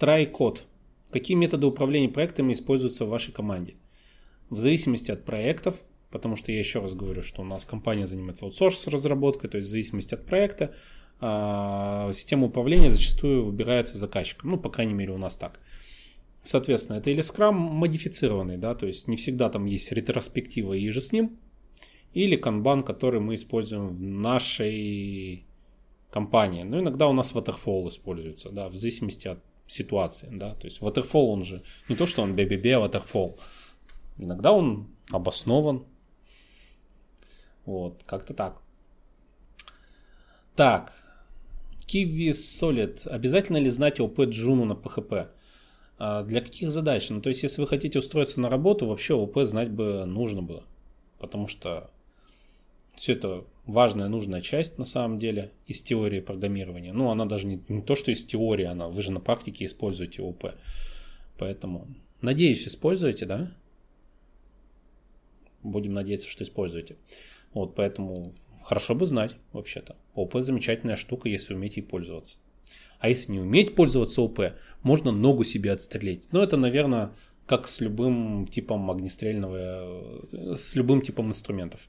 Try-код. Какие методы управления проектами используются в вашей команде? В зависимости от проектов, потому что я еще раз говорю, что у нас компания занимается аутсорс разработкой, то есть в зависимости от проекта, а, система управления зачастую выбирается заказчиком. Ну, по крайней мере, у нас так. Соответственно, это или Scrum модифицированный, да, то есть не всегда там есть ретроспектива и же с ним, или Kanban, который мы используем в нашей компании. Но иногда у нас Waterfall используется, да, в зависимости от ситуации, да, то есть Waterfall, он же не то, что он BBB, а Waterfall. Иногда он обоснован. Вот, как-то так. Так, Kiwi Solid. Обязательно ли знать ОП Джуну на PHP? А для каких задач? Ну, то есть, если вы хотите устроиться на работу, вообще ОП знать бы нужно было. Потому что все это важная, нужная часть на самом деле из теории программирования. Ну, она даже не, не то, что из теории, она, вы же на практике используете ОП. Поэтому, надеюсь, используете, да? Будем надеяться, что используете. Вот, поэтому хорошо бы знать, вообще-то. ОП замечательная штука, если умеете ей пользоваться. А если не уметь пользоваться ОП, можно ногу себе отстрелить. Но это, наверное, как с любым типом огнестрельного, э, с любым типом инструментов.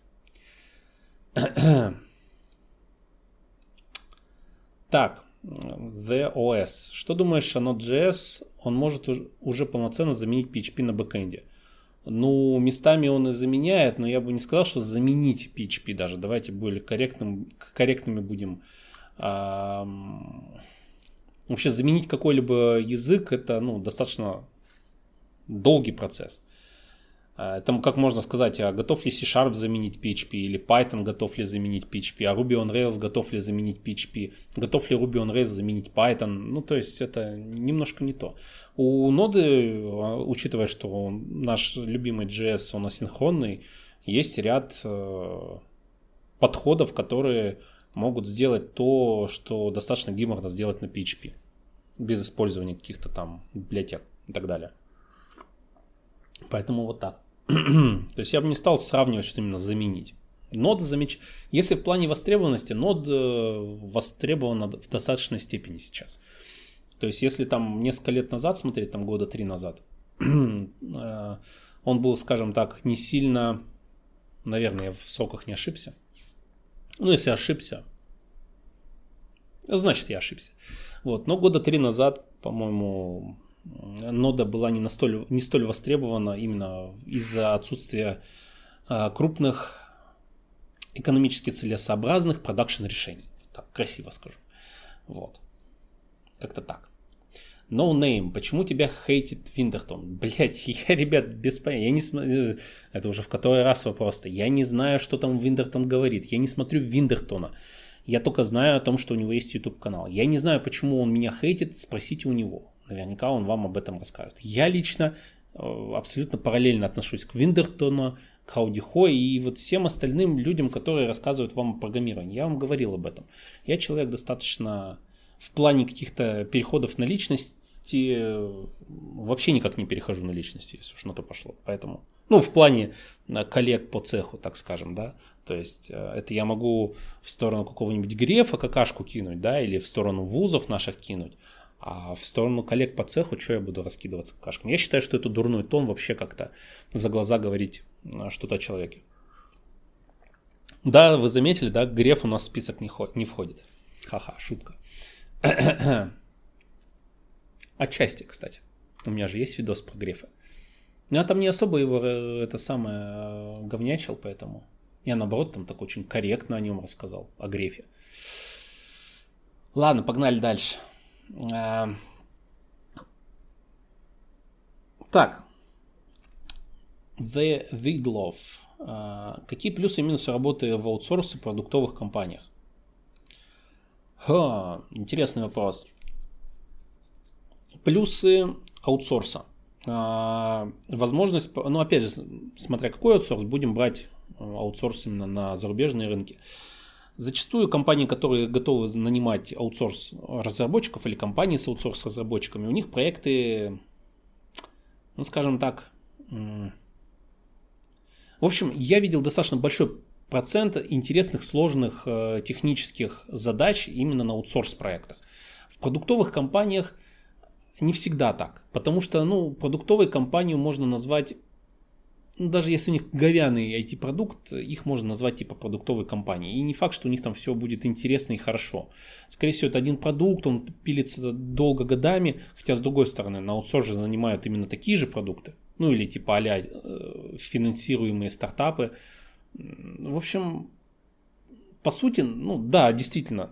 Так, The OS. Что думаешь о Node.js? Он может уже полноценно заменить PHP на бэкэнде. Ну, местами он и заменяет, но я бы не сказал, что заменить PHP даже. Давайте более корректным, корректными будем. Вообще заменить какой-либо язык это ну, достаточно долгий процесс. Это как можно сказать, а готов ли C-Sharp заменить PHP, или Python готов ли заменить PHP, а Ruby on Rails готов ли заменить PHP, готов ли Ruby on Rails заменить Python. Ну, то есть это немножко не то. У ноды, а, учитывая, что наш любимый JS, он асинхронный, есть ряд э, подходов, которые могут сделать то, что достаточно геморно сделать на PHP, без использования каких-то там библиотек и так далее. Поэтому вот так. То есть я бы не стал сравнивать, что именно заменить. Нод замеч... Если в плане востребованности, нод э, востребована в достаточной степени сейчас. То есть если там несколько лет назад смотреть, там года три назад, э, он был, скажем так, не сильно, наверное, я в соках не ошибся. Ну, если ошибся, значит я ошибся. Вот, но года три назад, по-моему, нода была не, настоль, не столь востребована именно из-за отсутствия а, крупных экономически целесообразных продакшн решений. Так, красиво скажу. Вот. Как-то так. No name. Почему тебя хейтит Виндертон? Блять, я, ребят, без понятия. Я не смотрю. Э, это уже в который раз вопрос-то. Я не знаю, что там Виндертон говорит. Я не смотрю Виндертона. Я только знаю о том, что у него есть YouTube канал. Я не знаю, почему он меня хейтит. Спросите у него. Наверняка он вам об этом расскажет. Я лично э, абсолютно параллельно отношусь к Виндертону, к Хаудихо и вот всем остальным людям, которые рассказывают вам о программировании. Я вам говорил об этом. Я человек достаточно в плане каких-то переходов на личности вообще никак не перехожу на личности, если уж на то пошло. Поэтому, ну, в плане э, коллег по цеху, так скажем, да. То есть э, это я могу в сторону какого-нибудь Грефа какашку кинуть, да, или в сторону вузов наших кинуть. А в сторону коллег по цеху, что я буду раскидываться какашками? Я считаю, что это дурной тон вообще как-то за глаза говорить э, что-то о человеке. Да, вы заметили, да, Греф у нас в список не, ход, не входит. Ха-ха, шутка. Отчасти, кстати. У меня же есть видос про Грефа. Но я там не особо его э, это самое э, говнячил, поэтому я наоборот там так очень корректно о нем рассказал, о Грефе. Ладно, погнали дальше. Эм. Так. The Vidlov. Э, какие плюсы и минусы работы в аутсорсе продуктовых компаниях? Ха, интересный вопрос. Плюсы аутсорса. Э, возможность, ну опять же, смотря какой аутсорс, будем брать аутсорс именно на зарубежные рынки. Зачастую компании, которые готовы нанимать аутсорс разработчиков или компании с аутсорс разработчиками, у них проекты, ну скажем так, в общем, я видел достаточно большой процент интересных, сложных э, технических задач именно на аутсорс проектах. В продуктовых компаниях не всегда так. Потому что, ну, продуктовой компанию можно назвать даже если у них говяный IT-продукт, их можно назвать типа продуктовой компанией. И не факт, что у них там все будет интересно и хорошо. Скорее всего, это один продукт, он пилится долго годами, хотя с другой стороны, на аутсорсе занимают именно такие же продукты. Ну или типа а финансируемые стартапы. В общем, по сути, ну да, действительно,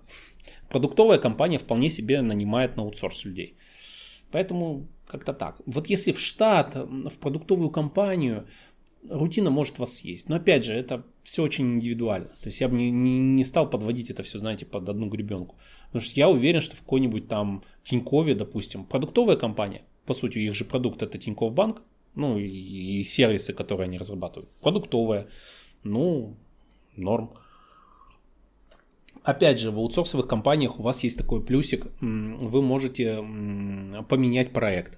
продуктовая компания вполне себе нанимает на аутсорс людей. Поэтому как-то так. Вот если в штат, в продуктовую компанию, рутина может вас съесть. Но опять же, это все очень индивидуально. То есть я бы не, не, не стал подводить это все, знаете, под одну гребенку. Потому что я уверен, что в какой-нибудь там Тинькове, допустим, продуктовая компания, по сути, их же продукт это Тинькофф Банк, ну и, и сервисы, которые они разрабатывают. Продуктовая, ну, норм. Опять же, в аутсорсовых компаниях у вас есть такой плюсик, вы можете поменять проект.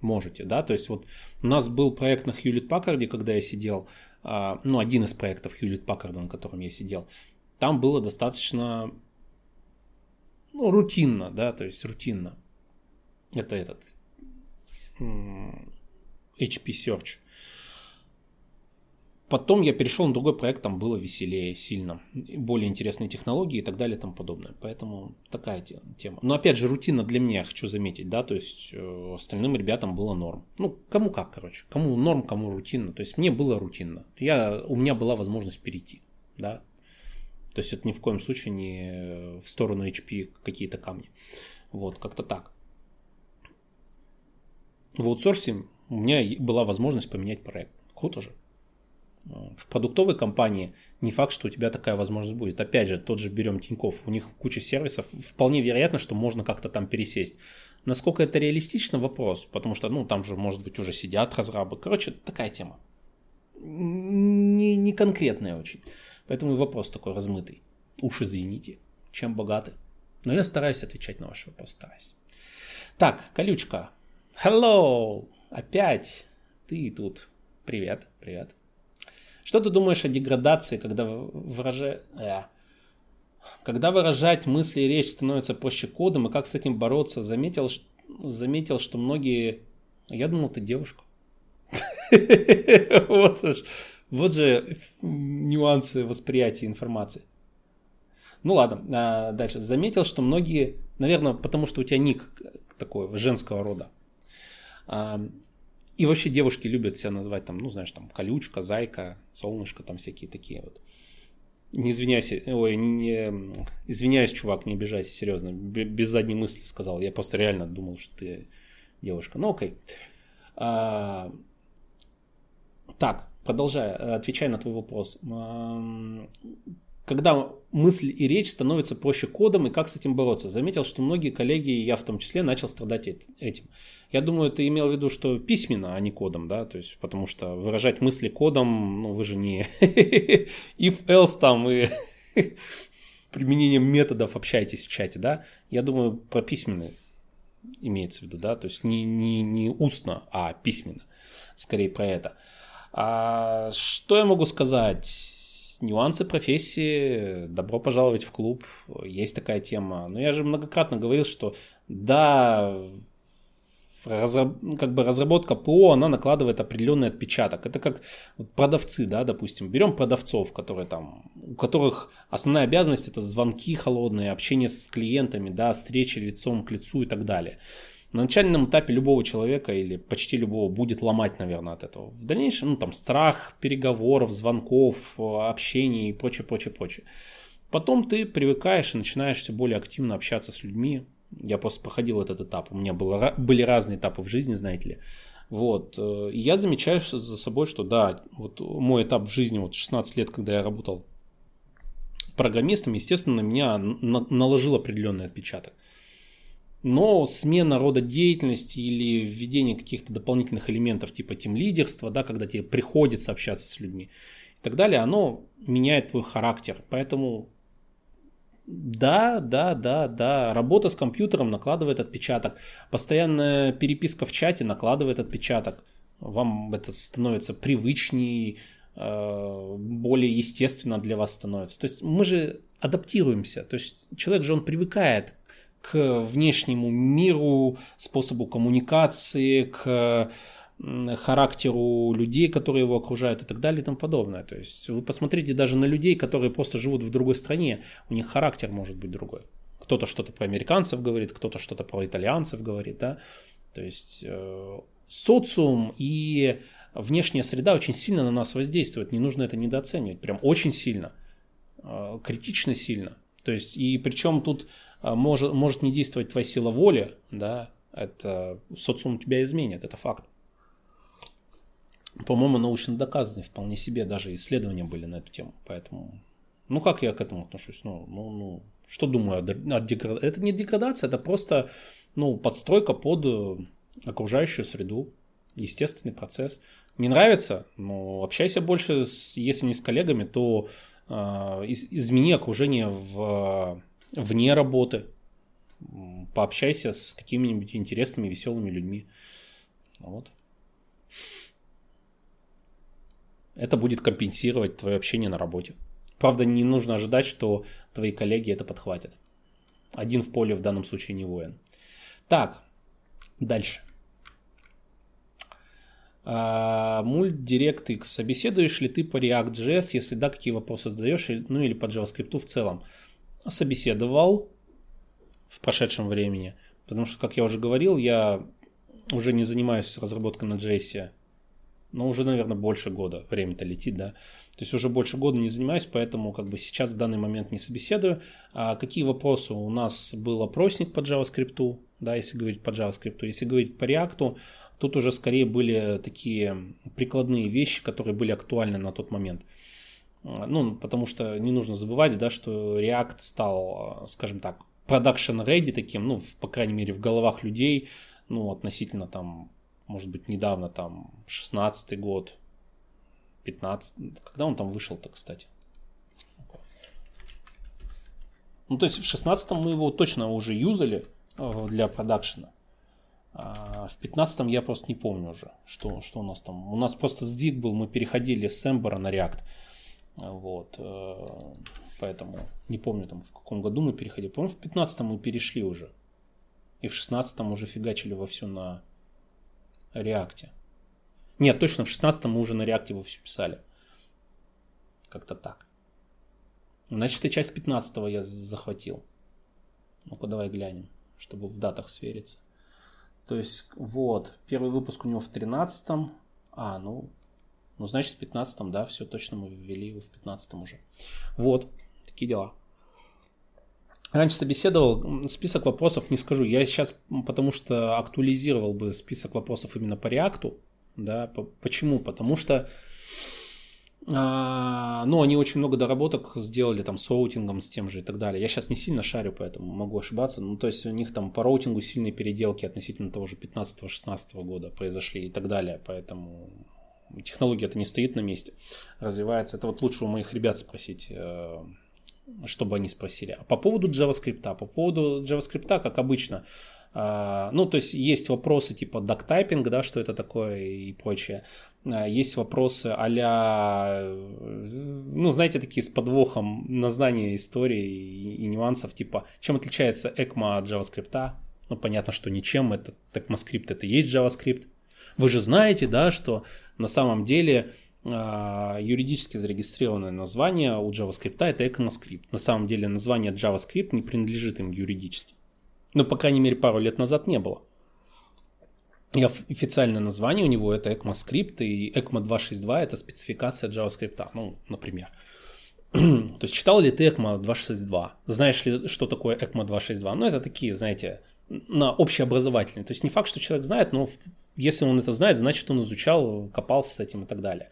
Можете, да, то есть вот у нас был проект на Hewlett Packard, когда я сидел, а, ну, один из проектов Hewlett Packard, на котором я сидел, там было достаточно ну, рутинно, да, то есть рутинно. Это этот HP Search. Потом я перешел на другой проект, там было веселее сильно, более интересные технологии и так далее и тому подобное. Поэтому такая тема. Но опять же, рутина для меня, хочу заметить, да, то есть э, остальным ребятам было норм. Ну, кому как, короче, кому норм, кому рутинно. То есть мне было рутинно. Я, у меня была возможность перейти, да. То есть это ни в коем случае не в сторону HP какие-то камни. Вот, как-то так. В аутсорсе у меня была возможность поменять проект. Круто же в продуктовой компании не факт, что у тебя такая возможность будет. Опять же, тот же берем Тиньков, у них куча сервисов, вполне вероятно, что можно как-то там пересесть. Насколько это реалистично, вопрос, потому что, ну, там же, может быть, уже сидят разрабы. Короче, такая тема. Не, не конкретная очень. Поэтому вопрос такой размытый. Уж извините, чем богаты. Но я стараюсь отвечать на ваши вопросы, стараюсь. Так, колючка. Hello! Опять ты тут. Привет, привет. Что ты думаешь о деградации, когда выражать... Э, когда выражать мысли и речь становится проще кодом, и как с этим бороться? Заметил, заметил что многие... Я думал, ты девушка. Вот же нюансы восприятия информации. Ну ладно, а, дальше. Заметил, что многие, наверное, потому что у тебя ник такой женского рода. И вообще девушки любят себя называть там, ну, знаешь, там, колючка, зайка, солнышко, там всякие такие вот. Не извиняйся, ой, не, извиняюсь, чувак, не обижайся, серьезно, без задней мысли сказал. Я просто реально думал, что ты девушка. Ну, окей. А, так, продолжая, отвечая на твой вопрос когда мысль и речь становятся проще кодом, и как с этим бороться. Заметил, что многие коллеги, я в том числе, начал страдать этим. Я думаю, ты имел в виду, что письменно, а не кодом, да, то есть, потому что выражать мысли кодом, ну, вы же не if-else там и применением методов общаетесь в чате, да, я думаю, про письменный имеется в виду, да, то есть не, не, не устно, а письменно, скорее про это. А что я могу сказать? Нюансы профессии, добро пожаловать в клуб, есть такая тема. Но я же многократно говорил, что да, разраб, как бы разработка ПО, она накладывает определенный отпечаток. Это как продавцы, да, допустим. Берем продавцов, которые там, у которых основная обязанность это звонки холодные, общение с клиентами, да, встречи лицом к лицу и так далее на начальном этапе любого человека или почти любого будет ломать, наверное, от этого. В дальнейшем, ну, там, страх переговоров, звонков, общения и прочее, прочее, прочее. Потом ты привыкаешь и начинаешь все более активно общаться с людьми. Я просто проходил этот этап. У меня было, были разные этапы в жизни, знаете ли. Вот. Э, и я замечаю за собой, что да, вот мой этап в жизни, вот 16 лет, когда я работал программистом, естественно, на меня наложил определенный отпечаток. Но смена рода деятельности или введение каких-то дополнительных элементов типа тем лидерства, да, когда тебе приходится общаться с людьми и так далее, оно меняет твой характер. Поэтому да, да, да, да, работа с компьютером накладывает отпечаток, постоянная переписка в чате накладывает отпечаток. Вам это становится привычней, э, более естественно для вас становится. То есть мы же адаптируемся. То есть человек же он привыкает к внешнему миру, способу коммуникации, к характеру людей, которые его окружают и так далее и тому подобное. То есть вы посмотрите даже на людей, которые просто живут в другой стране, у них характер может быть другой. Кто-то что-то про американцев говорит, кто-то что-то про итальянцев говорит, да. То есть э, социум и внешняя среда очень сильно на нас воздействует, не нужно это недооценивать, прям очень сильно, э, критично сильно. То есть и причем тут может, может не действовать твоя сила воли, да, это социум тебя изменит, это факт по-моему, научно доказанные вполне себе, даже исследования были на эту тему. Поэтому, ну как я к этому отношусь? Ну, ну, ну что думаю о деградации? Это не деградация, это просто ну, подстройка под э, окружающую среду, естественный процесс. Не нравится? Ну, общайся больше, с, если не с коллегами, то э, измени окружение в, вне работы. Пообщайся с какими-нибудь интересными, веселыми людьми. Вот это будет компенсировать твое общение на работе. Правда, не нужно ожидать, что твои коллеги это подхватят. Один в поле в данном случае не воин. Так, дальше. А, мульт Direct X. Собеседуешь ли ты по React.js? Если да, какие вопросы задаешь? Ну или по JavaScript в целом? Собеседовал в прошедшем времени. Потому что, как я уже говорил, я уже не занимаюсь разработкой на JS но уже, наверное, больше года. Время-то летит, да. То есть уже больше года не занимаюсь, поэтому как бы сейчас в данный момент не собеседую. А какие вопросы? У нас был опросник по JavaScript, да, если говорить по JavaScript. Если говорить по React, тут уже скорее были такие прикладные вещи, которые были актуальны на тот момент. А, ну, потому что не нужно забывать, да, что React стал, скажем так, production ready таким, ну, по крайней мере, в головах людей, ну, относительно там может быть, недавно, там, 16 год, 15 Когда он там вышел-то, кстати? Ну, то есть в 16 мы его точно уже юзали э, для продакшена. А в 15 я просто не помню уже, что, что у нас там. У нас просто сдвиг был, мы переходили с Ember на React. Вот. Э, поэтому не помню там в каком году мы переходили. По-моему, в 15 мы перешли уже. И в 16 уже фигачили во все на Реакте. Нет, точно, в 16 мы уже на реакте вы все писали. Как-то так. Значит, и часть 15 я захватил. Ну-ка, давай глянем, чтобы в датах свериться. То есть, вот, первый выпуск у него в 13 А, ну, ну, значит, в 15 да, все точно мы ввели его в 15 уже. Вот, такие дела. Раньше собеседовал, список вопросов не скажу. Я сейчас, потому что актуализировал бы список вопросов именно по реакту. Да, почему? Потому что а, ну, они очень много доработок сделали там с роутингом, с тем же и так далее. Я сейчас не сильно шарю, поэтому могу ошибаться. Ну, то есть у них там по роутингу сильные переделки относительно того же 15-16 года произошли и так далее. Поэтому технология это не стоит на месте, развивается. Это вот лучше у моих ребят спросить э, чтобы они спросили. А по поводу JavaScript, по поводу JavaScript, как обычно, а, ну, то есть есть вопросы типа доктайпинг, да, что это такое и прочее. А, есть вопросы а ну, знаете, такие с подвохом на знание истории и, и нюансов, типа, чем отличается ECMA от JavaScript? Ну, понятно, что ничем, это ECMAScript, это и есть JavaScript. Вы же знаете, да, что на самом деле а, юридически зарегистрированное название у JavaScript это ECMAScript. На самом деле название JavaScript не принадлежит им юридически. Но, по крайней мере, пару лет назад не было. И официальное название у него это ECMAScript, и ECMA 262 это спецификация JavaScript, ну, например. То есть читал ли ты ECMA 262? Знаешь ли, что такое ECMA 262? Ну, это такие, знаете, на общеобразовательные. То есть не факт, что человек знает, но если он это знает, значит он изучал, копался с этим и так далее.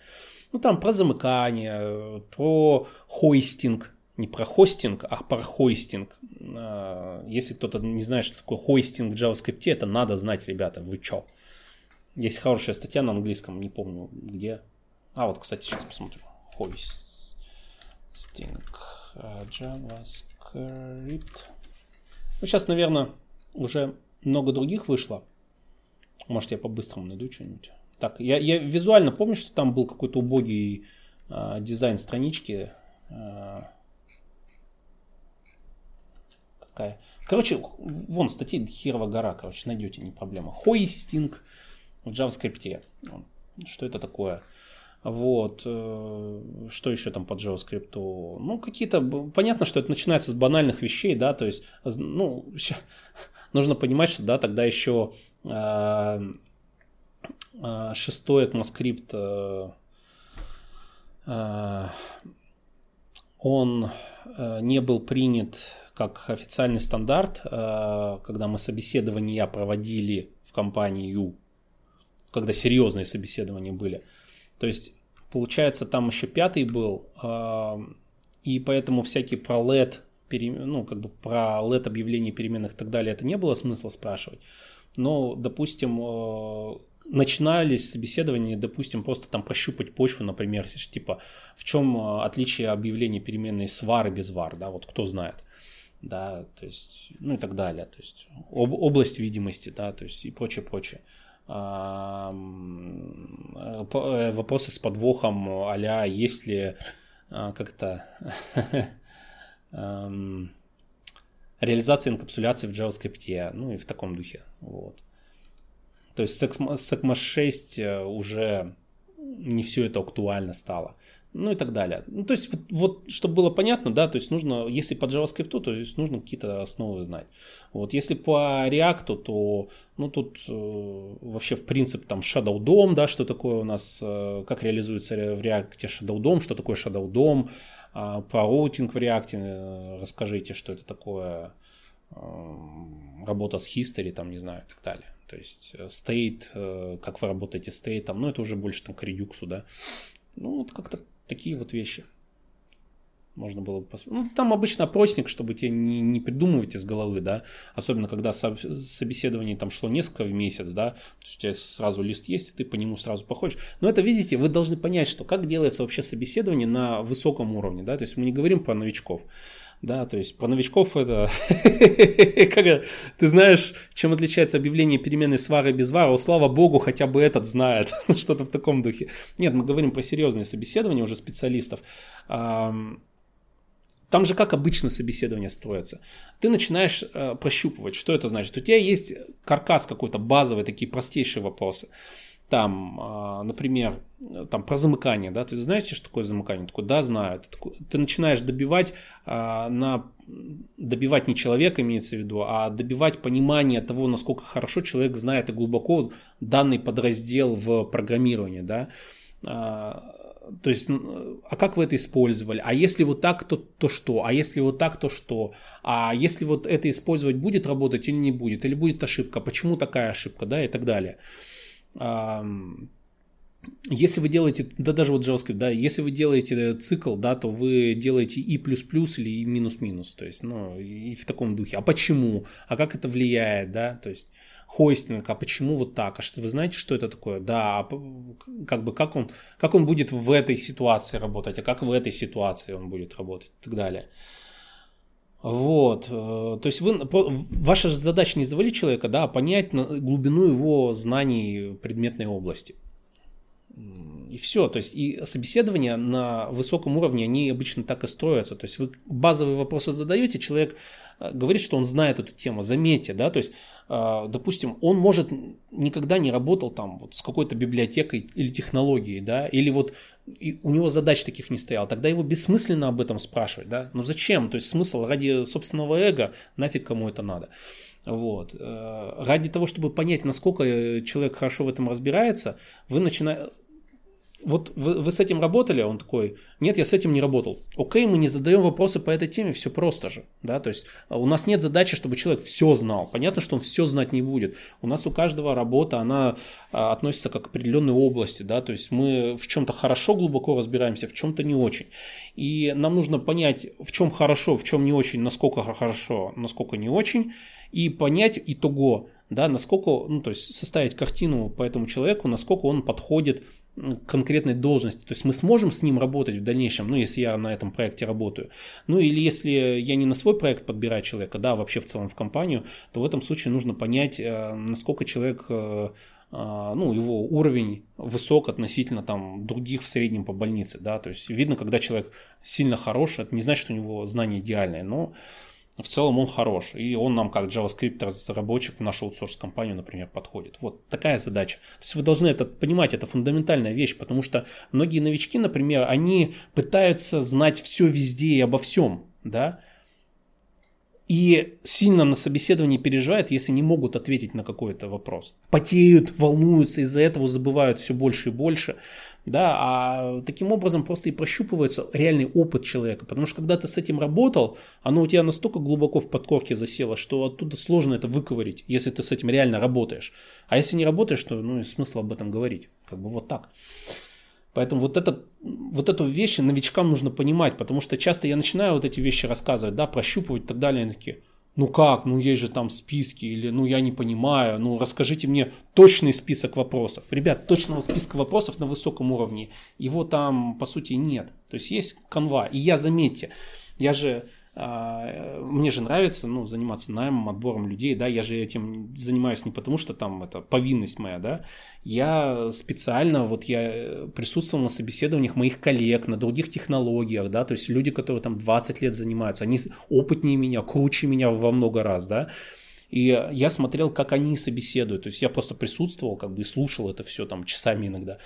Ну там про замыкание, про хойстинг, не про хостинг, а про хойстинг. А, если кто-то не знает, что такое хойстинг в JavaScript, это надо знать, ребята, вы чё? Есть хорошая статья на английском, не помню где. А, вот, кстати, сейчас посмотрю. Хойстинг а, JavaScript. Ну, сейчас, наверное, уже много других вышло. Может, я по-быстрому найду что-нибудь. Так, я, я визуально помню, что там был какой-то убогий э, дизайн странички. Э, такая. Короче, вон статьи херова гора, короче, найдете, не проблема. Хойстинг в JavaScript. Что это такое? Вот. Э, что еще там по JavaScript? Ну, какие-то... Понятно, что это начинается с банальных вещей, да, то есть, ну, нужно понимать, что, да, тогда еще шестой ECMAScript он не был принят как официальный стандарт, когда мы собеседования проводили в компании когда серьезные собеседования были. То есть Получается, там еще пятый был, а, и поэтому всякие про LED, ну, как бы про LED объявление переменных и так далее, это не было смысла спрашивать. Но, допустим, а, начинались собеседования, допустим, просто там прощупать почву, например, типа, в чем а, отличие объявления переменной с var и без var, да, вот кто знает да, то есть, ну и так далее, то есть об, область видимости, да, то есть и прочее, прочее. Э, вопросы с подвохом а есть ли как-то реализация инкапсуляции в JavaScript, ну и в таком духе. Вот. То есть с ECMAScript 6 э, уже не все это актуально стало ну и так далее. Ну, то есть, вот, вот, чтобы было понятно, да, то есть нужно, если по JavaScript, то есть нужно какие-то основы знать. Вот, если по React, то, ну, тут э, вообще, в принципе, там Shadow DOM, да, что такое у нас, э, как реализуется в React Shadow DOM, что такое Shadow DOM, про роутинг в React э, расскажите, что это такое, э, работа с history, там, не знаю, и так далее. То есть э, state, как вы работаете с state, ну, это уже больше там к Redux, да. Ну, вот как-то Такие вот вещи. Можно было бы посмотреть. Ну, там обычно опросник, чтобы тебе не, не придумывать из головы, да. Особенно, когда собеседование там шло несколько в месяц, да. То есть у тебя сразу лист есть, и ты по нему сразу походишь. Но это, видите, вы должны понять, что как делается вообще собеседование на высоком уровне, да. То есть мы не говорим про новичков. Да, то есть про новичков это... Ты знаешь, чем отличается объявление переменной с вара и без вара? О, слава богу, хотя бы этот знает. Что-то в таком духе. Нет, мы говорим про серьезные собеседования уже специалистов. Там же как обычно собеседование строится. Ты начинаешь э, прощупывать, что это значит. У тебя есть каркас какой-то базовый, такие простейшие вопросы там, а, например, там про замыкание, да, ты знаете, что такое замыкание? Такой, да, знаю. Ты, такой, ты начинаешь добивать а, на добивать не человека имеется в виду, а добивать понимание того, насколько хорошо человек знает и глубоко данный подраздел в программировании, да. То есть, а как вы это использовали? А если вот так, то, то что? А если вот так, то что? А если вот это использовать будет работать или не будет? Или будет ошибка? Почему такая ошибка? Да, и так далее если вы делаете, да даже вот JavaScript, да, если вы делаете цикл, да, то вы делаете и плюс-плюс или и минус-минус, то есть, ну, и в таком духе. А почему? А как это влияет, да, то есть, хостинг, а почему вот так? А что вы знаете, что это такое? Да, а как бы как он, как он будет в этой ситуации работать, а как в этой ситуации он будет работать и так далее. Вот, э, то есть вы, ваша задача не завалить человека, да, а понять глубину его знаний предметной области. И все, то есть и собеседования на высоком уровне, они обычно так и строятся. То есть вы базовые вопросы задаете, человек э, говорит, что он знает эту тему, заметьте, да, то есть а, допустим, он может никогда не работал там вот с какой-то библиотекой или технологией, да, или вот и у него задач таких не стояло, тогда его бессмысленно об этом спрашивать, да, ну зачем, то есть смысл ради собственного эго, нафиг кому это надо. Вот. Э, ради того, чтобы понять, насколько человек хорошо в этом разбирается, вы начинаете вот вы, вы с этим работали? Он такой, нет, я с этим не работал. Окей, мы не задаем вопросы по этой теме, все просто же, да, то есть а, у нас нет задачи, чтобы человек все знал. Понятно, что он все знать не будет. У нас у каждого работа, она а, относится как к определенной области, да, то есть мы в чем-то хорошо глубоко разбираемся, в чем-то не очень. И нам нужно понять, в чем хорошо, в чем не очень, насколько хорошо, насколько не очень, и понять итого, да, насколько, ну, то есть составить картину по этому человеку, насколько он подходит конкретной должности. То есть мы сможем с ним работать в дальнейшем, ну, если я на этом проекте работаю. Ну, или если я не на свой проект подбираю человека, да, вообще в целом в компанию, то в этом случае нужно понять, э, насколько человек э, э, ну, его уровень высок относительно там других в среднем по больнице, да, то есть видно, когда человек сильно хорош, это не значит, что у него знания идеальные, но в целом он хорош, и он нам как JavaScript разработчик в нашу аутсорс компанию, например, подходит. Вот такая задача. То есть вы должны это понимать, это фундаментальная вещь, потому что многие новички, например, они пытаются знать все везде и обо всем, да, и сильно на собеседовании переживают, если не могут ответить на какой-то вопрос. Потеют, волнуются, из-за этого забывают все больше и больше да, а таким образом просто и прощупывается реальный опыт человека, потому что когда ты с этим работал, оно у тебя настолько глубоко в подкорке засело, что оттуда сложно это выковырить, если ты с этим реально работаешь. А если не работаешь, то ну и смысл об этом говорить, как бы вот так. Поэтому вот, это, вот эту вещь новичкам нужно понимать, потому что часто я начинаю вот эти вещи рассказывать, да, прощупывать и так далее, они такие, ну как, ну есть же там списки, или ну я не понимаю, ну расскажите мне точный список вопросов. Ребят, точного списка вопросов на высоком уровне, его там по сути нет. То есть есть канва. И я, заметьте, я же мне же нравится ну, заниматься наймом, отбором людей, да, я же этим занимаюсь не потому, что там это повинность моя, да, я специально, вот я присутствовал на собеседованиях моих коллег на других технологиях, да, то есть люди, которые там 20 лет занимаются, они опытнее меня, круче меня во много раз, да, и я смотрел, как они собеседуют, то есть я просто присутствовал, как бы и слушал это все там часами иногда.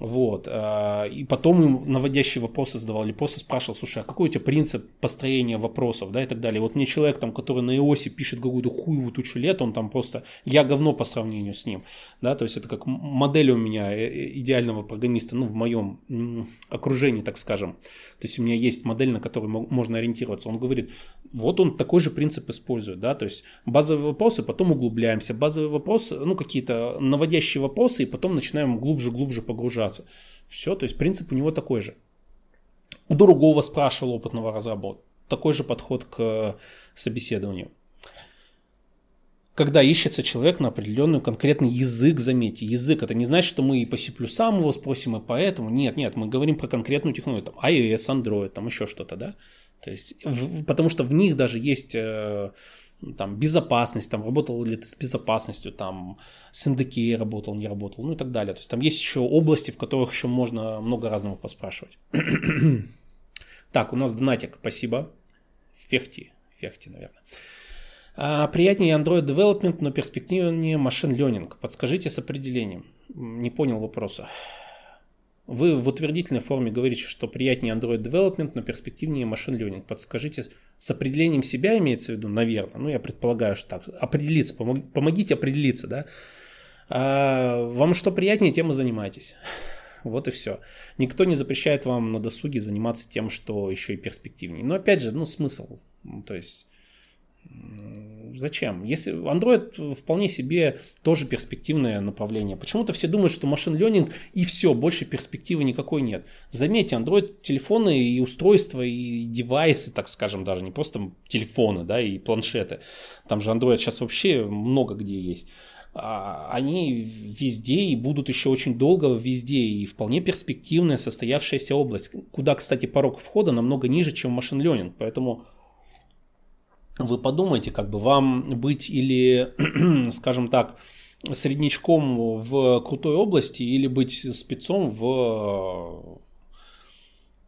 Вот. А, и потом им наводящие вопросы задавал, или просто спрашивал, слушай, а какой у тебя принцип построения вопросов, да, и так далее. Вот мне человек, там, который на иосе пишет какую-то хуевую тучу лет, он там просто, я говно по сравнению с ним, да, то есть это как модель у меня э, э, идеального программиста, ну, в моем окружении, так скажем. То есть у меня есть модель, на которую можно ориентироваться. Он говорит, вот он такой же принцип использует, да, то есть базовые вопросы, потом углубляемся, базовые вопросы, ну, какие-то наводящие вопросы, и потом начинаем глубже-глубже погружаться разбираться. Все, то есть принцип у него такой же. У другого спрашивал опытного разработчика. Такой же подход к собеседованию. Когда ищется человек на определенный конкретный язык, заметьте, язык, это не значит, что мы и по C++ его спросим, и поэтому, нет, нет, мы говорим про конкретную технологию, там, iOS, Android, там еще что-то, да, то есть, в, потому что в них даже есть э, там, безопасность, там, работал ли ты с безопасностью, там, с NDK работал, не работал, ну и так далее. То есть там есть еще области, в которых еще можно много разного поспрашивать. так, у нас донатик, спасибо. Фехти, Фехти, наверное. А, приятнее Android Development, но перспективнее Machine Learning. Подскажите с определением. Не понял вопроса. Вы в утвердительной форме говорите, что приятнее Android Development, но перспективнее Machine Learning. Подскажите, с определением себя имеется в виду, наверное, ну я предполагаю, что так, определиться, помог, помогите определиться, да. А вам что приятнее, тем и занимайтесь. Вот и все. Никто не запрещает вам на досуге заниматься тем, что еще и перспективнее. Но опять же, ну смысл. То есть Зачем? Если Android вполне себе тоже перспективное направление. Почему-то все думают, что машин learning и все, больше перспективы никакой нет. Заметьте, Android телефоны и устройства, и девайсы, так скажем, даже не просто телефоны, да, и планшеты. Там же Android сейчас вообще много где есть а, они везде и будут еще очень долго везде, и вполне перспективная состоявшаяся область, куда, кстати, порог входа намного ниже, чем машин learning, поэтому вы подумайте, как бы вам быть или, скажем так, среднячком в крутой области или быть спецом в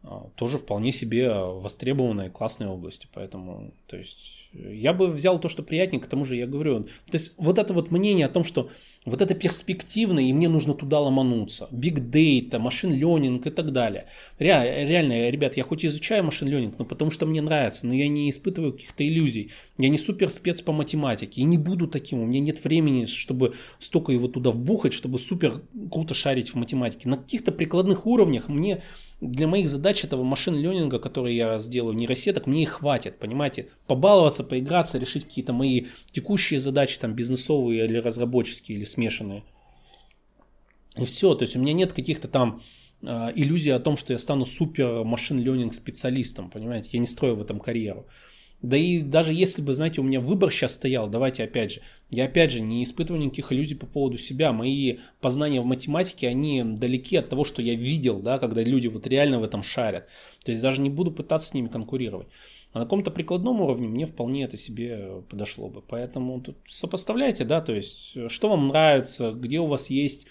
а, тоже вполне себе востребованной классной области. Поэтому, то есть, я бы взял то, что приятнее, к тому же я говорю. То есть, вот это вот мнение о том, что вот это перспективно, и мне нужно туда ломануться. Big Data, машин learning и так далее. Реально, реально, ребят, я хоть изучаю машин learning, но потому что мне нравится, но я не испытываю каких-то иллюзий. Я не супер спец по математике и не буду таким. У меня нет времени, чтобы столько его туда вбухать, чтобы супер круто шарить в математике. На каких-то прикладных уровнях мне для моих задач этого машин ленинга, который я сделаю, нейросеток, мне и хватит, понимаете? Побаловаться, поиграться, решить какие-то мои текущие задачи, там, бизнесовые или разработческие, или смешанные. И все, то есть у меня нет каких-то там э, иллюзий о том, что я стану супер машин ленинг специалистом, понимаете? Я не строю в этом карьеру. Да и даже если бы, знаете, у меня выбор сейчас стоял, давайте опять же, я опять же не испытываю никаких иллюзий по поводу себя. Мои познания в математике, они далеки от того, что я видел, да, когда люди вот реально в этом шарят. То есть даже не буду пытаться с ними конкурировать. А на каком-то прикладном уровне мне вполне это себе подошло бы. Поэтому тут сопоставляйте, да, то есть что вам нравится, где у вас есть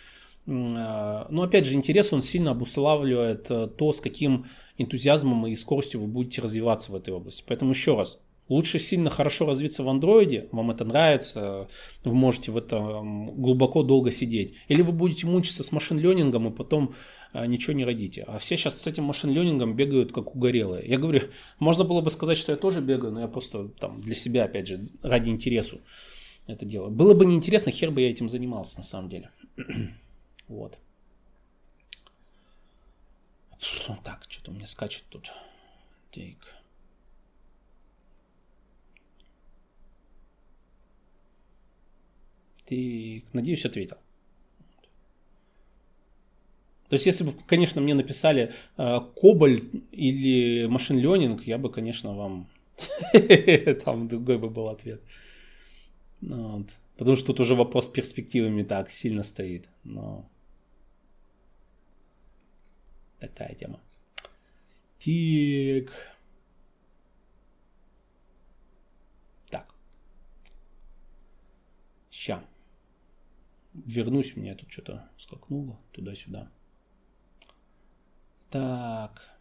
а, но опять же, интерес он сильно обуславливает э, то, с каким энтузиазмом и скоростью вы будете развиваться в этой области. Поэтому еще раз, Лучше сильно хорошо развиться в андроиде, вам это нравится, вы можете в этом глубоко долго сидеть. Или вы будете мучиться с машин-ленингом и потом а, ничего не родите. А все сейчас с этим машин-ленингом бегают как угорелые. Я говорю, можно было бы сказать, что я тоже бегаю, но я просто там для себя, опять же, ради интересу это делаю. Было бы неинтересно, хер бы я этим занимался на самом деле. вот. Так, что-то у меня скачет тут. Take. Ты, надеюсь, ответил. То есть, если бы, конечно, мне написали э, Кобальт или машин ленинг, я бы, конечно, вам... Там другой бы был ответ. Ну вот. Потому что тут уже вопрос с перспективами так сильно стоит. Но такая тема. Тик. Так. Ща. Вернусь, меня тут что-то скакнуло туда-сюда. Так.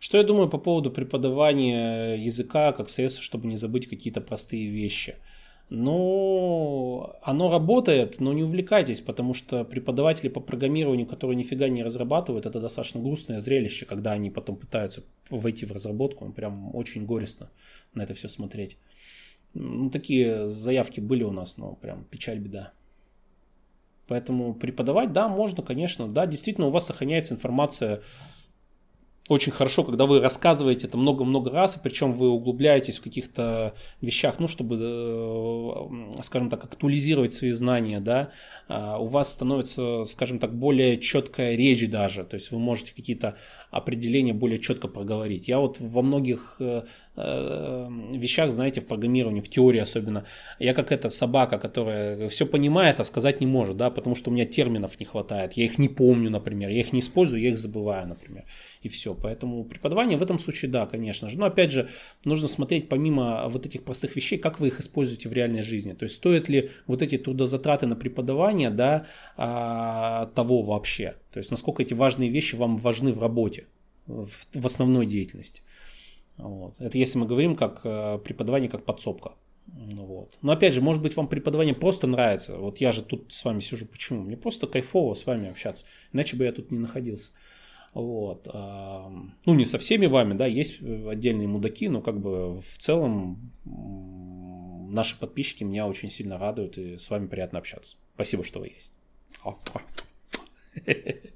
Что я думаю по поводу преподавания языка как средство, чтобы не забыть какие-то простые вещи? Ну, оно работает, но не увлекайтесь, потому что преподаватели по программированию, которые нифига не разрабатывают, это достаточно грустное зрелище, когда они потом пытаются войти в разработку, прям очень горестно на это все смотреть. Ну, такие заявки были у нас, но прям печаль, беда. Поэтому преподавать, да, можно, конечно, да, действительно у вас сохраняется информация очень хорошо, когда вы рассказываете это много-много раз, и причем вы углубляетесь в каких-то вещах, ну, чтобы, э, скажем так, актуализировать свои знания, да, а, у вас становится, скажем так, более четкая речь даже, то есть вы можете какие-то определения более четко проговорить. Я вот во многих э, э, вещах, знаете, в программировании, в теории особенно, я как эта собака, которая все понимает, а сказать не может, да, потому что у меня терминов не хватает, я их не помню, например, я их не использую, я их забываю, например и все. Поэтому преподавание в этом случае, да, конечно же. Но опять же, нужно смотреть помимо вот этих простых вещей, как вы их используете в реальной жизни. То есть стоит ли вот эти трудозатраты на преподавание, да, а, того вообще. То есть насколько эти важные вещи вам важны в работе, в, в основной деятельности. Вот. Это если мы говорим как э, преподавание, как подсобка. Вот. Но опять же, может быть, вам преподавание просто нравится. Вот я же тут с вами сижу. Почему? Мне просто кайфово с вами общаться. Иначе бы я тут не находился. Вот. Ну, не со всеми вами, да, есть отдельные мудаки, но как бы в целом наши подписчики меня очень сильно радуют, и с вами приятно общаться. Спасибо, что вы есть.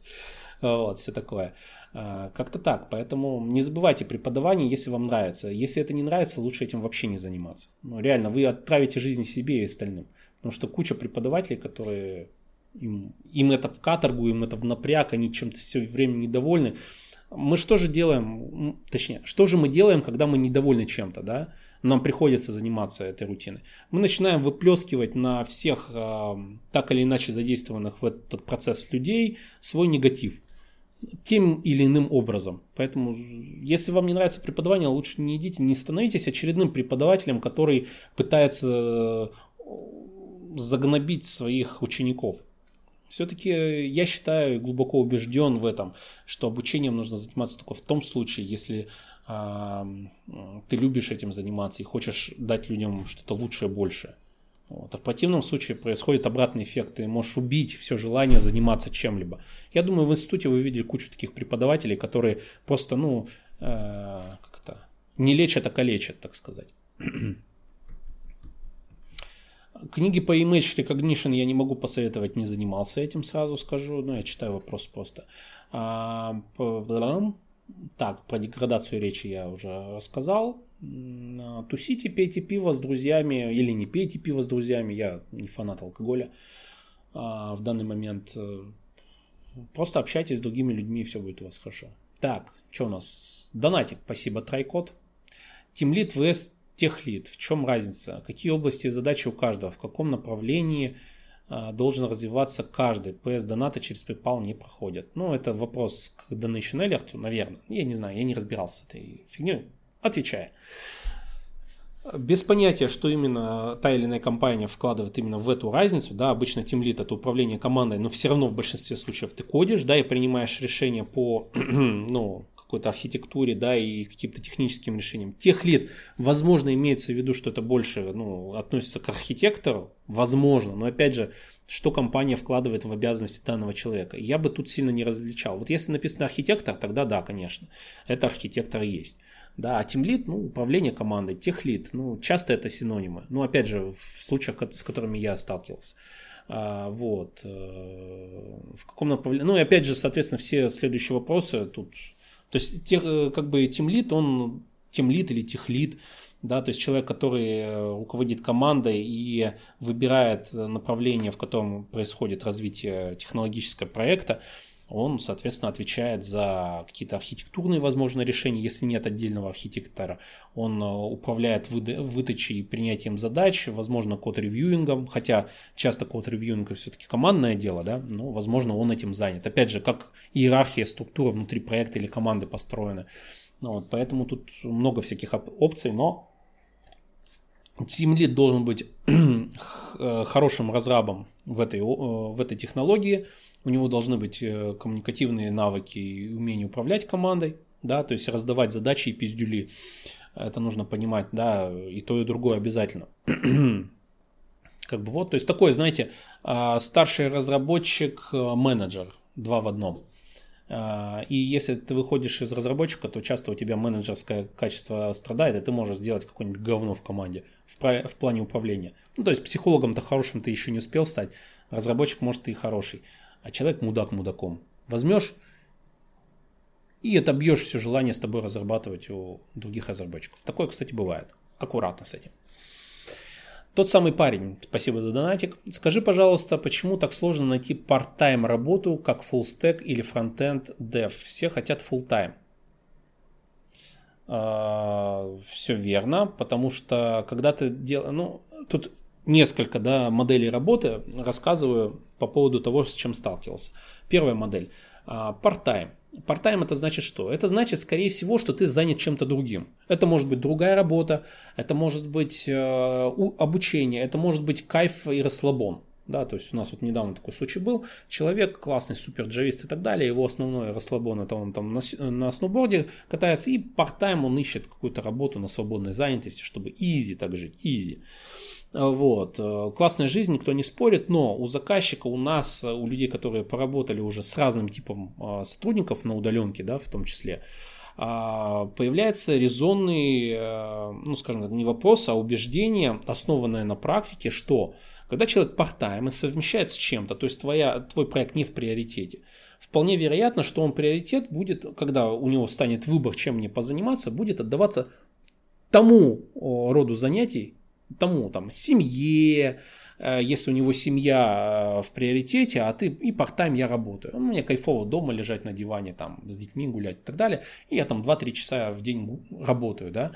Вот, все такое. А, как-то так. Поэтому не забывайте преподавание, если вам нравится. Если это не нравится, лучше этим вообще не заниматься. Ну, реально, вы отправите жизнь себе и остальным. Потому что куча преподавателей, которые им, им это в каторгу, им это в напряг, они чем-то все время недовольны. Мы что же делаем, точнее, что же мы делаем, когда мы недовольны чем-то, да? Нам приходится заниматься этой рутиной. Мы начинаем выплескивать на всех э, так или иначе задействованных в этот процесс людей свой негатив тем или иным образом. Поэтому, если вам не нравится преподавание, лучше не идите, не становитесь очередным преподавателем, который пытается загнобить своих учеников. Все-таки я считаю, глубоко убежден в этом, что обучением нужно заниматься только в том случае, если э, ты любишь этим заниматься и хочешь дать людям что-то лучшее, большее. Вот. А в противном случае происходит обратный эффект. Ты можешь убить все желание заниматься чем-либо. Я думаю, в институте вы видели кучу таких преподавателей, которые просто, ну, э, как это, не лечат, а калечат, так сказать. Книги по Image Recognition я не могу посоветовать, не занимался этим, сразу скажу. Но я читаю вопрос просто. А, так, про деградацию речи я уже рассказал. Тусите, пейте пиво с друзьями или не пейте пиво с друзьями. Я не фанат алкоголя а, в данный момент. Э, просто общайтесь с другими людьми, и все будет у вас хорошо. Так, что у нас? Донатик, спасибо, Трайкод. Тимлит vs техлит. В чем разница? Какие области задачи у каждого? В каком направлении а, должен развиваться каждый? PS донаты через PayPal не проходят. Ну, это вопрос к Donation Alert, наверное. Я не знаю, я не разбирался с этой фигней. Отвечая. Без понятия, что именно та или иная компания вкладывает именно в эту разницу, да, обычно тимлит это управление командой, но все равно в большинстве случаев ты кодишь, да, и принимаешь решение по, ну, какой-то архитектуре, да, и каким-то техническим решениям. Тех лид, возможно, имеется в виду, что это больше, ну, относится к архитектору, возможно, но опять же, что компания вкладывает в обязанности данного человека. Я бы тут сильно не различал. Вот если написано архитектор, тогда да, конечно, это архитектор есть. Да, а тимлит, ну, управление командой, техлит, ну, часто это синонимы. Ну, опять же, в случаях, с которыми я сталкивался. А, вот. Э, в каком направлении? Ну, и опять же, соответственно, все следующие вопросы тут. То есть, тех, э, как бы тимлит, он тимлит или техлит, да, то есть человек, который э, руководит командой и выбирает направление, в котором происходит развитие технологического проекта, он, соответственно, отвечает за какие-то архитектурные, возможно, решения, если нет отдельного архитектора. Он э, управляет выдачей и принятием задач, возможно, код-ревьюингом, хотя часто код-ревьюинг все-таки командное дело, да, но, возможно, он этим занят. Опять же, как иерархия, структура внутри проекта или команды построена. Ну, вот, поэтому тут много всяких опций, но Team должен быть э, хорошим разрабом в этой, э, в этой технологии, у него должны быть э, коммуникативные навыки и умение управлять командой, да, то есть раздавать задачи и пиздюли. Это нужно понимать, да, и то, и другое обязательно. как бы вот, то есть такой, знаете, а, старший разработчик, э, менеджер, два в одном. А, и если ты выходишь из разработчика, то часто у тебя менеджерское качество страдает, и ты можешь сделать какое-нибудь говно в команде в, в плане управления. Ну, то есть психологом-то хорошим ты еще не успел стать, разработчик может и хороший а человек мудак мудаком. Возьмешь и отобьешь все желание с тобой разрабатывать у других разработчиков. Такое, кстати, бывает. Аккуратно с этим. Тот самый парень, спасибо за донатик. Скажи, пожалуйста, почему так сложно найти part-time работу, как full stack или frontend dev? Все хотят full-time. А, все верно, потому что когда ты делаешь... Ну, тут несколько да, моделей работы, рассказываю по поводу того, с чем сталкивался. Первая модель. А, part-time. Part-time это значит что? Это значит, скорее всего, что ты занят чем-то другим. Это может быть другая работа, это может быть э, обучение, это может быть кайф и расслабон. Да, то есть у нас вот недавно такой случай был. Человек классный, супер джавист и так далее. Его основной расслабон это он там на, на сноуборде катается и part-time он ищет какую-то работу на свободной занятости, чтобы easy так жить, easy. Вот. Э, классная жизнь, никто не спорит, но у заказчика, у нас, у людей, которые поработали уже с разным типом а, сотрудников на удаленке, да, в том числе, а, появляется резонный, э, ну, скажем так, не вопрос, а убеждение, основанное на практике, что когда человек part-time совмещает с чем-то, то есть твоя, твой проект не в приоритете, вполне вероятно, что он приоритет будет, когда у него станет выбор, чем мне позаниматься, будет отдаваться тому роду занятий, тому там семье, э, если у него семья э, в приоритете, а ты и part-time я работаю. Ну, мне кайфово дома лежать на диване, там, с детьми гулять и так далее. И я там 2-3 часа в день работаю, да.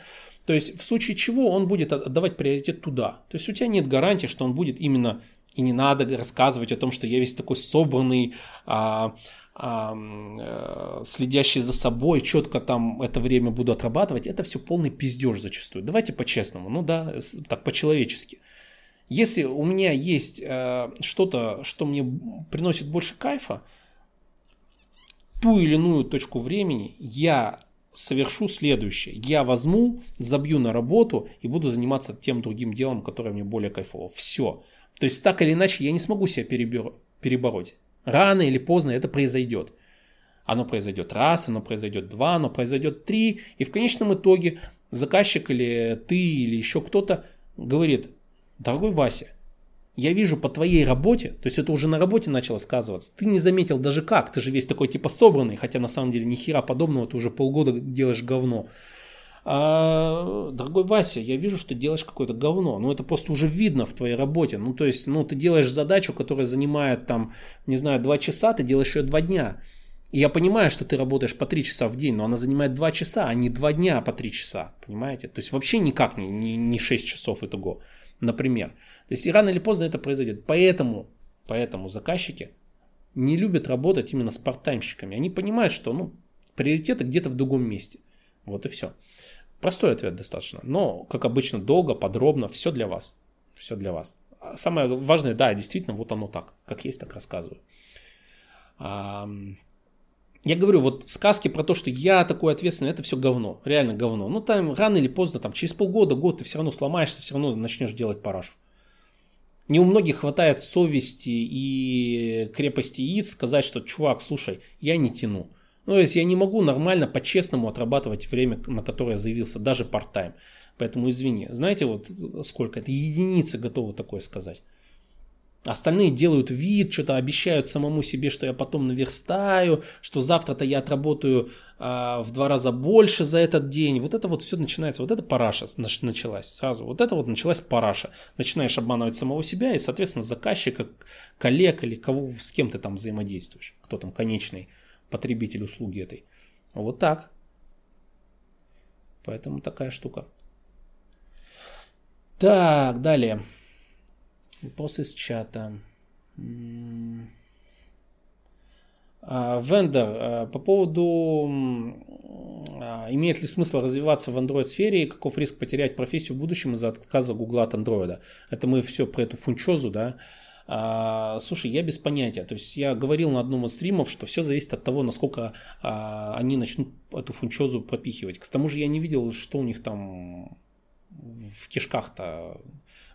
То есть в случае чего он будет отдавать приоритет туда. То есть у тебя нет гарантии, что он будет именно и не надо рассказывать о том, что я весь такой собранный, а, Э, следящий за собой, четко там это время буду отрабатывать, это все полный пиздеж зачастую. Давайте по-честному, ну да, так по-человечески. Если у меня есть э, что-то, что мне приносит больше кайфа, ту или иную точку времени я совершу следующее. Я возьму, забью на работу и буду заниматься тем другим делом, которое мне более кайфово. Все. То есть так или иначе я не смогу себя перебороть. Рано или поздно это произойдет. Оно произойдет раз, оно произойдет два, оно произойдет три. И в конечном итоге заказчик или ты или еще кто-то говорит, дорогой Вася, я вижу по твоей работе, то есть это уже на работе начало сказываться, ты не заметил даже как, ты же весь такой типа собранный, хотя на самом деле ни хера подобного, ты уже полгода делаешь говно. А, дорогой Вася, я вижу, что ты делаешь какое-то говно. Ну, это просто уже видно в твоей работе. Ну, то есть, ну, ты делаешь задачу, которая занимает, там, не знаю, два часа, ты делаешь ее два дня. И я понимаю, что ты работаешь по три часа в день, но она занимает два часа, а не два дня по три часа. Понимаете? То есть, вообще никак не, не, не 6 часов итого, например. То есть, и рано или поздно это произойдет. Поэтому, поэтому заказчики не любят работать именно с парттаймщиками. Они понимают, что, ну, приоритеты где-то в другом месте. Вот и все. Простой ответ достаточно, но, как обычно, долго, подробно, все для вас. Все для вас. А самое важное, да, действительно, вот оно так. Как есть, так рассказываю. я говорю, вот сказки про то, что я такой ответственный, это все говно, реально говно. Ну, там рано или поздно, там через полгода, год ты все равно сломаешься, все равно начнешь делать парашу. Не у многих хватает совести и крепости яиц сказать, что, чувак, слушай, я не тяну. Ну, то есть я не могу нормально, по-честному отрабатывать время, на которое заявился, даже part-time. Поэтому извини. Знаете, вот сколько? Это единицы готовы такое сказать. Остальные делают вид, что-то обещают самому себе, что я потом наверстаю, что завтра-то я отработаю а, в два раза больше за этот день. Вот это вот все начинается. Вот это параша началась сразу. Вот это вот началась параша. Начинаешь обманывать самого себя и, соответственно, заказчика, коллег или кого, с кем ты там взаимодействуешь. Кто там конечный потребитель услуги этой. Вот так. Поэтому такая штука. Так, далее. Вопрос из чата. А, вендор, а, по поводу а, имеет ли смысл развиваться в Android сфере и каков риск потерять профессию в будущем из-за отказа Google от Android. Это мы все про эту фунчозу, да. А, слушай, я без понятия. То есть я говорил на одном из стримов, что все зависит от того, насколько а, они начнут эту фунчозу пропихивать. К тому же я не видел, что у них там в кишках-то.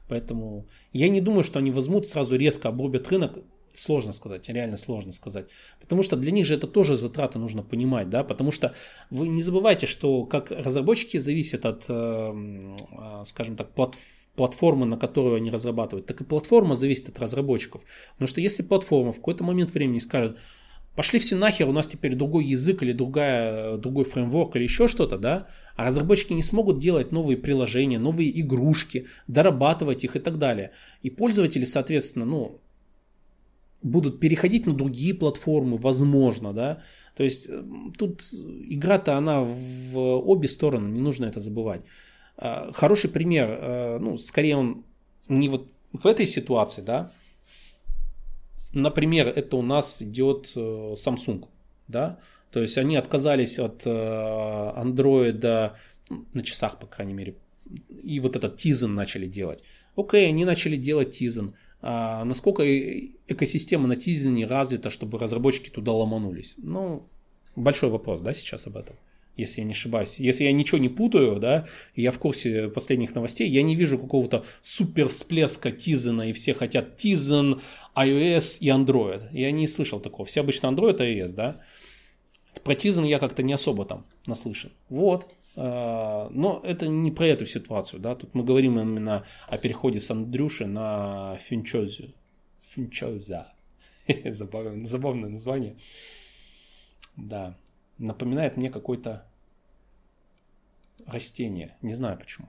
Поэтому я не думаю, что они возьмут, сразу резко обрубят рынок. Сложно сказать, реально сложно сказать. Потому что для них же это тоже затраты нужно понимать, да, потому что вы не забывайте, что как разработчики зависят от, э, э, скажем так, платформ платформы, на которую они разрабатывают, так и платформа зависит от разработчиков. Потому что если платформа в какой-то момент времени скажет, пошли все нахер, у нас теперь другой язык или другая, другой фреймворк или еще что-то, да, а разработчики не смогут делать новые приложения, новые игрушки, дорабатывать их и так далее. И пользователи, соответственно, ну, будут переходить на другие платформы, возможно, да. То есть тут игра-то она в обе стороны, не нужно это забывать. А, хороший пример, а, ну, скорее он не вот в этой ситуации, да, Например, это у нас идет э, Samsung, да, то есть они отказались от Android на часах, по крайней мере, и вот этот Tizen начали делать. Окей, они начали делать Tizen. А насколько экосистема на Tizen развита, чтобы разработчики туда ломанулись? Ну, большой вопрос, да, сейчас об этом если я не ошибаюсь. Если я ничего не путаю, да, я в курсе последних новостей, я не вижу какого-то супер всплеска Тизена, и все хотят Тизен, iOS и Android. Я не слышал такого. Все обычно Android iOS, да. Про Тизен я как-то не особо там наслышан. Вот. А, но это не про эту ситуацию, да. Тут мы говорим именно о переходе с Андрюши на Финчозю. Финчоза. Забавное, название. Да напоминает мне какое-то растение. Не знаю почему.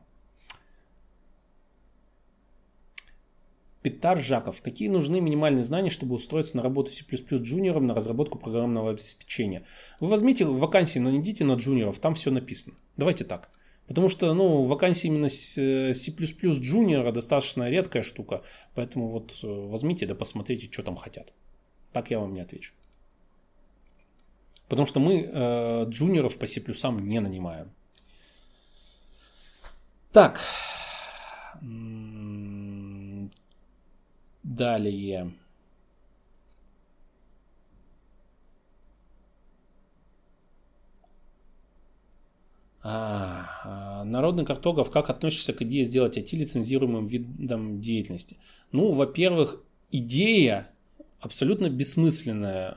Петар Жаков. Какие нужны минимальные знания, чтобы устроиться на работу C++ джуниором на разработку программного обеспечения? Вы возьмите вакансии, но не идите на джуниоров, там все написано. Давайте так. Потому что, ну, вакансии именно C++ джуниора достаточно редкая штука, поэтому вот э, возьмите да посмотрите, что там хотят. Так я вам не отвечу. Потому что мы э, джуниоров по C++ не нанимаем. Так. Далее. А, а, народный картограф, как относишься к идее сделать IT лицензируемым видом деятельности? Ну, во-первых, идея абсолютно бессмысленная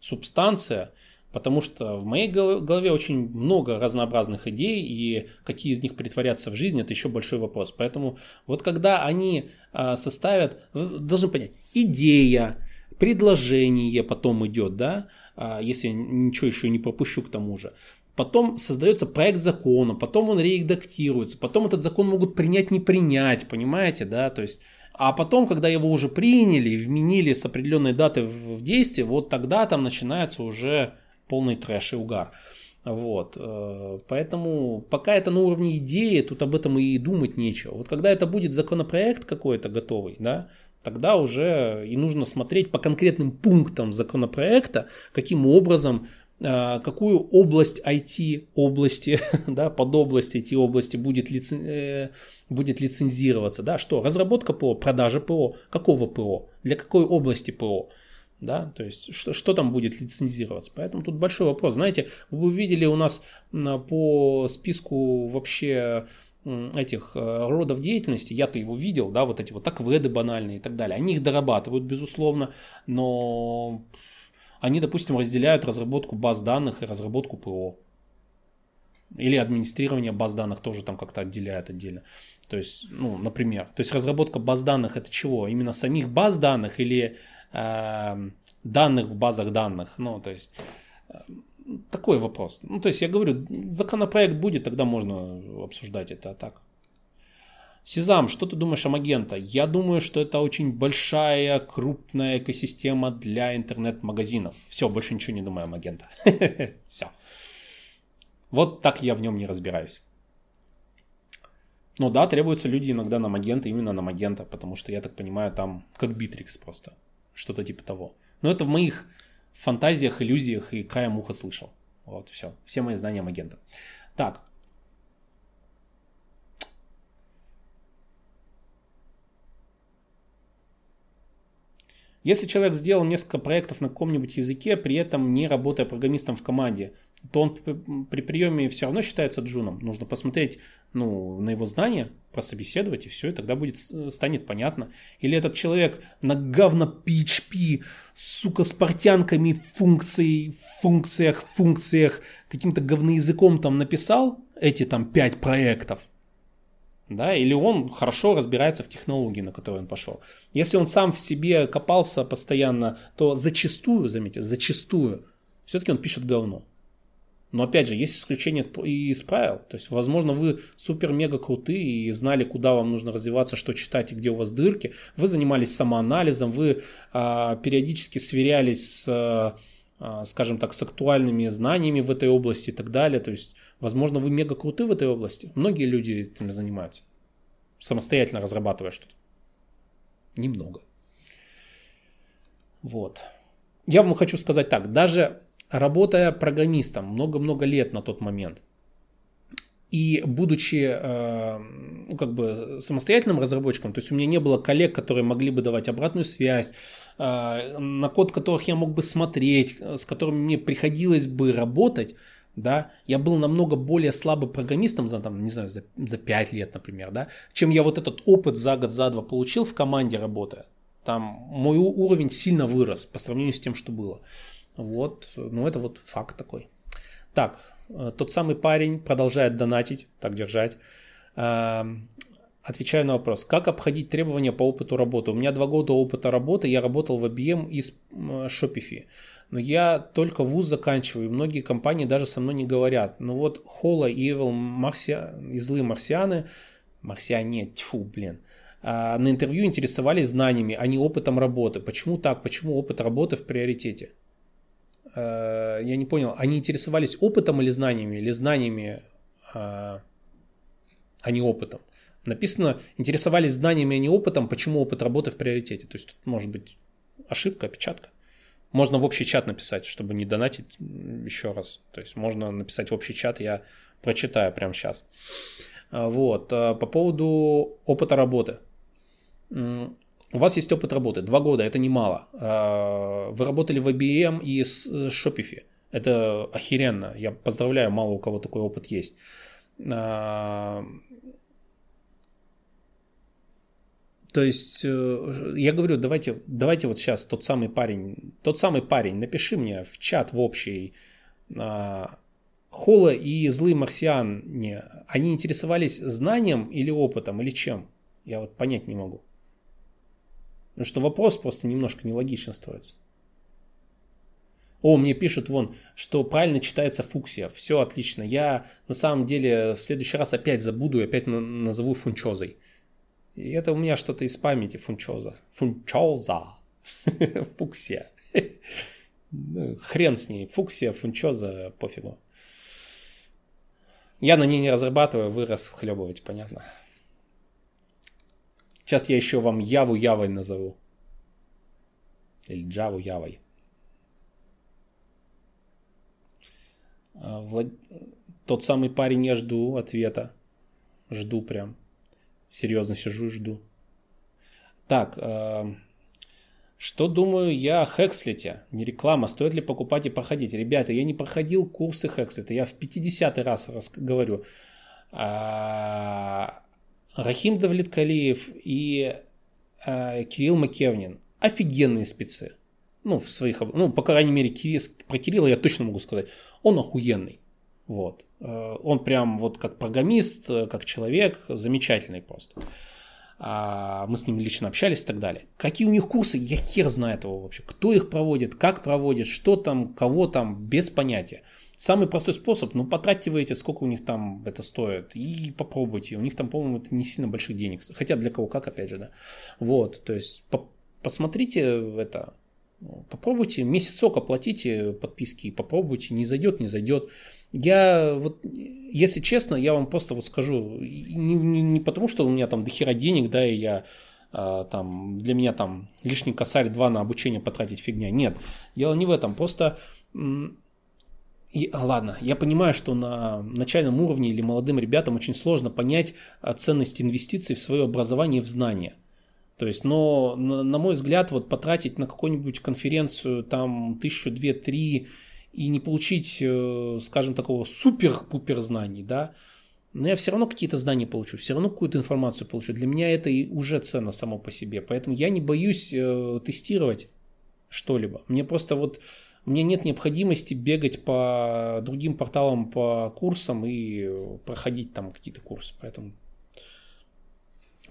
субстанция, потому что в моей голове очень много разнообразных идей, и какие из них притворятся в жизнь, это еще большой вопрос. Поэтому вот когда они а, составят, должны понять, идея, предложение потом идет, да, а, если ничего еще не пропущу к тому же, потом создается проект закона, потом он редактируется, потом этот закон могут принять, не принять, понимаете, да, то есть а потом, когда его уже приняли, вменили с определенной даты в действие, вот тогда там начинается уже полный трэш и угар. Вот. Э, поэтому пока это на уровне идеи, тут об этом и думать нечего. Вот когда это будет законопроект какой-то готовый, да, тогда уже и нужно смотреть по конкретным пунктам законопроекта, каким образом Э, какую область IT области, да, под область IT области будет, лицен, э, будет лицензироваться, да, что разработка ПО, продажа ПО, какого ПО, для какой области ПО. Да, то есть что, что там будет лицензироваться. Поэтому тут большой вопрос. Знаете, вы видели у нас по списку вообще этих э, родов деятельности, я-то его видел, да, вот эти вот акведы банальные и так далее, они их дорабатывают, безусловно, но они, допустим, разделяют разработку баз данных и разработку ПО. Или администрирование баз данных тоже там как-то отделяют отдельно. То есть, ну, например, то есть разработка баз данных это чего? Именно самих баз данных или э, данных в базах данных? Ну, то есть э, такой вопрос. Ну, то есть я говорю, законопроект будет, тогда можно обсуждать это а так. Сезам, что ты думаешь о Магента? Я думаю, что это очень большая, крупная экосистема для интернет-магазинов. Все, больше ничего не думаю о Магента. Все. Вот так я в нем не разбираюсь. Ну да, требуются люди иногда на Magento, именно на Magento, потому что, я так понимаю, там как Битрикс просто. Что-то типа того. Но это в моих фантазиях, иллюзиях и краем уха слышал. Вот, все. Все мои знания Magento. Так. Если человек сделал несколько проектов на каком-нибудь языке, при этом не работая программистом в команде, то он при приеме все равно считается джуном. Нужно посмотреть ну, на его знания, прособеседовать, и все, и тогда будет, станет понятно. Или этот человек на говно PHP, сука, с портянками функций, функциях, функциях, каким-то говноязыком там написал эти там пять проектов, да, или он хорошо разбирается в технологии, на которую он пошел. Если он сам в себе копался постоянно, то зачастую, заметьте, зачастую, все-таки он пишет говно. Но опять же, есть исключения из правил. То есть, возможно, вы супер-мега крутые и знали, куда вам нужно развиваться, что читать и где у вас дырки. Вы занимались самоанализом, вы а, периодически сверялись с, а, скажем так, с актуальными знаниями в этой области и так далее. То есть, возможно, вы мега круты в этой области. Многие люди этим занимаются, самостоятельно разрабатывая что-то. Немного. Вот. Я вам хочу сказать так, даже работая программистом много-много лет на тот момент, и будучи э, ну, как бы самостоятельным разработчиком, то есть у меня не было коллег, которые могли бы давать обратную связь, э, на код которых я мог бы смотреть, с которыми мне приходилось бы работать, да, я был намного более слабым программистом за, там, не знаю, за, за 5 лет, например, да, чем я вот этот опыт за год, за два получил в команде работая. Там мой уровень сильно вырос по сравнению с тем, что было. Вот, ну это вот факт такой. Так, э, тот самый парень продолжает донатить, так держать. Эм, отвечаю на вопрос. Как обходить требования по опыту работы? У меня два года опыта работы, я работал в IBM и Shopify. Но я только вуз заканчиваю, и многие компании даже со мной не говорят. Ну вот Холла и Evil Марсия, и злые марсианы, марсиане, тьфу, блин, а, на интервью интересовались знаниями, а не опытом работы. Почему так? Почему опыт работы в приоритете? Э, я не понял, они интересовались опытом или знаниями, или знаниями, э, а не опытом. Написано, интересовались знаниями, а не опытом, почему опыт работы в приоритете. То есть тут может быть ошибка, опечатка. Можно в общий чат написать, чтобы не донатить еще раз. То есть можно написать в общий чат, я прочитаю прямо сейчас. Э, вот. По поводу опыта работы у вас есть опыт работы, два года, это немало. А, вы работали в IBM и с э, Shopify. Это охеренно. Я поздравляю, мало у кого такой опыт есть. А, то есть, э, я говорю, давайте, давайте вот сейчас тот самый парень, тот самый парень, напиши мне в чат в общий, а, Холла и злые марсиане, они интересовались знанием или опытом, или чем? Я вот понять не могу. Потому что вопрос просто немножко нелогично строится. О, мне пишут вон, что правильно читается фуксия. Все отлично. Я на самом деле в следующий раз опять забуду и опять назову фунчозой. И это у меня что-то из памяти фунчоза. Фунчоза. Фуксия. Ну, хрен с ней. Фуксия, фунчоза, пофигу. Я на ней не разрабатываю, вы расхлебываете, понятно. Сейчас я еще вам Яву Явой назову. Или Джаву Явой. А, Влад... Тот самый парень, я жду ответа. Жду прям. Серьезно сижу и жду. Так, э... Что думаю я о Хекслите? Не реклама, стоит ли покупать и проходить? Ребята, я не проходил курсы Хекслита, я в 50 раз, раз говорю. А, Рахим Давлеткалиев и а, Кирилл Макевнин офигенные спецы. Ну, в своих, ну, по крайней мере, Кирилл, про Кирилла я точно могу сказать. Он охуенный. Вот. Э, он прям вот как программист, э, как человек, замечательный просто. А, мы с ним лично общались и так далее. Какие у них курсы, я хер знает его вообще. Кто их проводит, как проводит, что там, кого там, без понятия. Самый простой способ, ну потратьте вы эти, сколько у них там это стоит, и попробуйте. У них там, по-моему, это не сильно больших денег. Хотя для кого как, опять же, да. Вот, то есть по посмотрите это, попробуйте, месяцок оплатите подписки, попробуйте, не зайдет, не зайдет. Я вот, если честно, я вам просто вот скажу, не, не, не потому, что у меня там дохера денег, да, и я а, там, для меня там лишний косарь два на обучение потратить фигня. Нет, дело не в этом, просто и, ладно, я понимаю, что на начальном уровне или молодым ребятам очень сложно понять а, ценность инвестиций в свое образование и в знания. То есть, но на, мой взгляд, вот потратить на какую-нибудь конференцию там тысячу, две, три и не получить, э, скажем, такого супер-пупер знаний, да, но я все равно какие-то знания получу, все равно какую-то информацию получу. Для меня это и уже ценно само по себе. Поэтому я не боюсь э, тестировать что-либо. Мне просто вот, меня нет необходимости бегать по другим порталам по курсам и проходить там какие-то курсы. Поэтому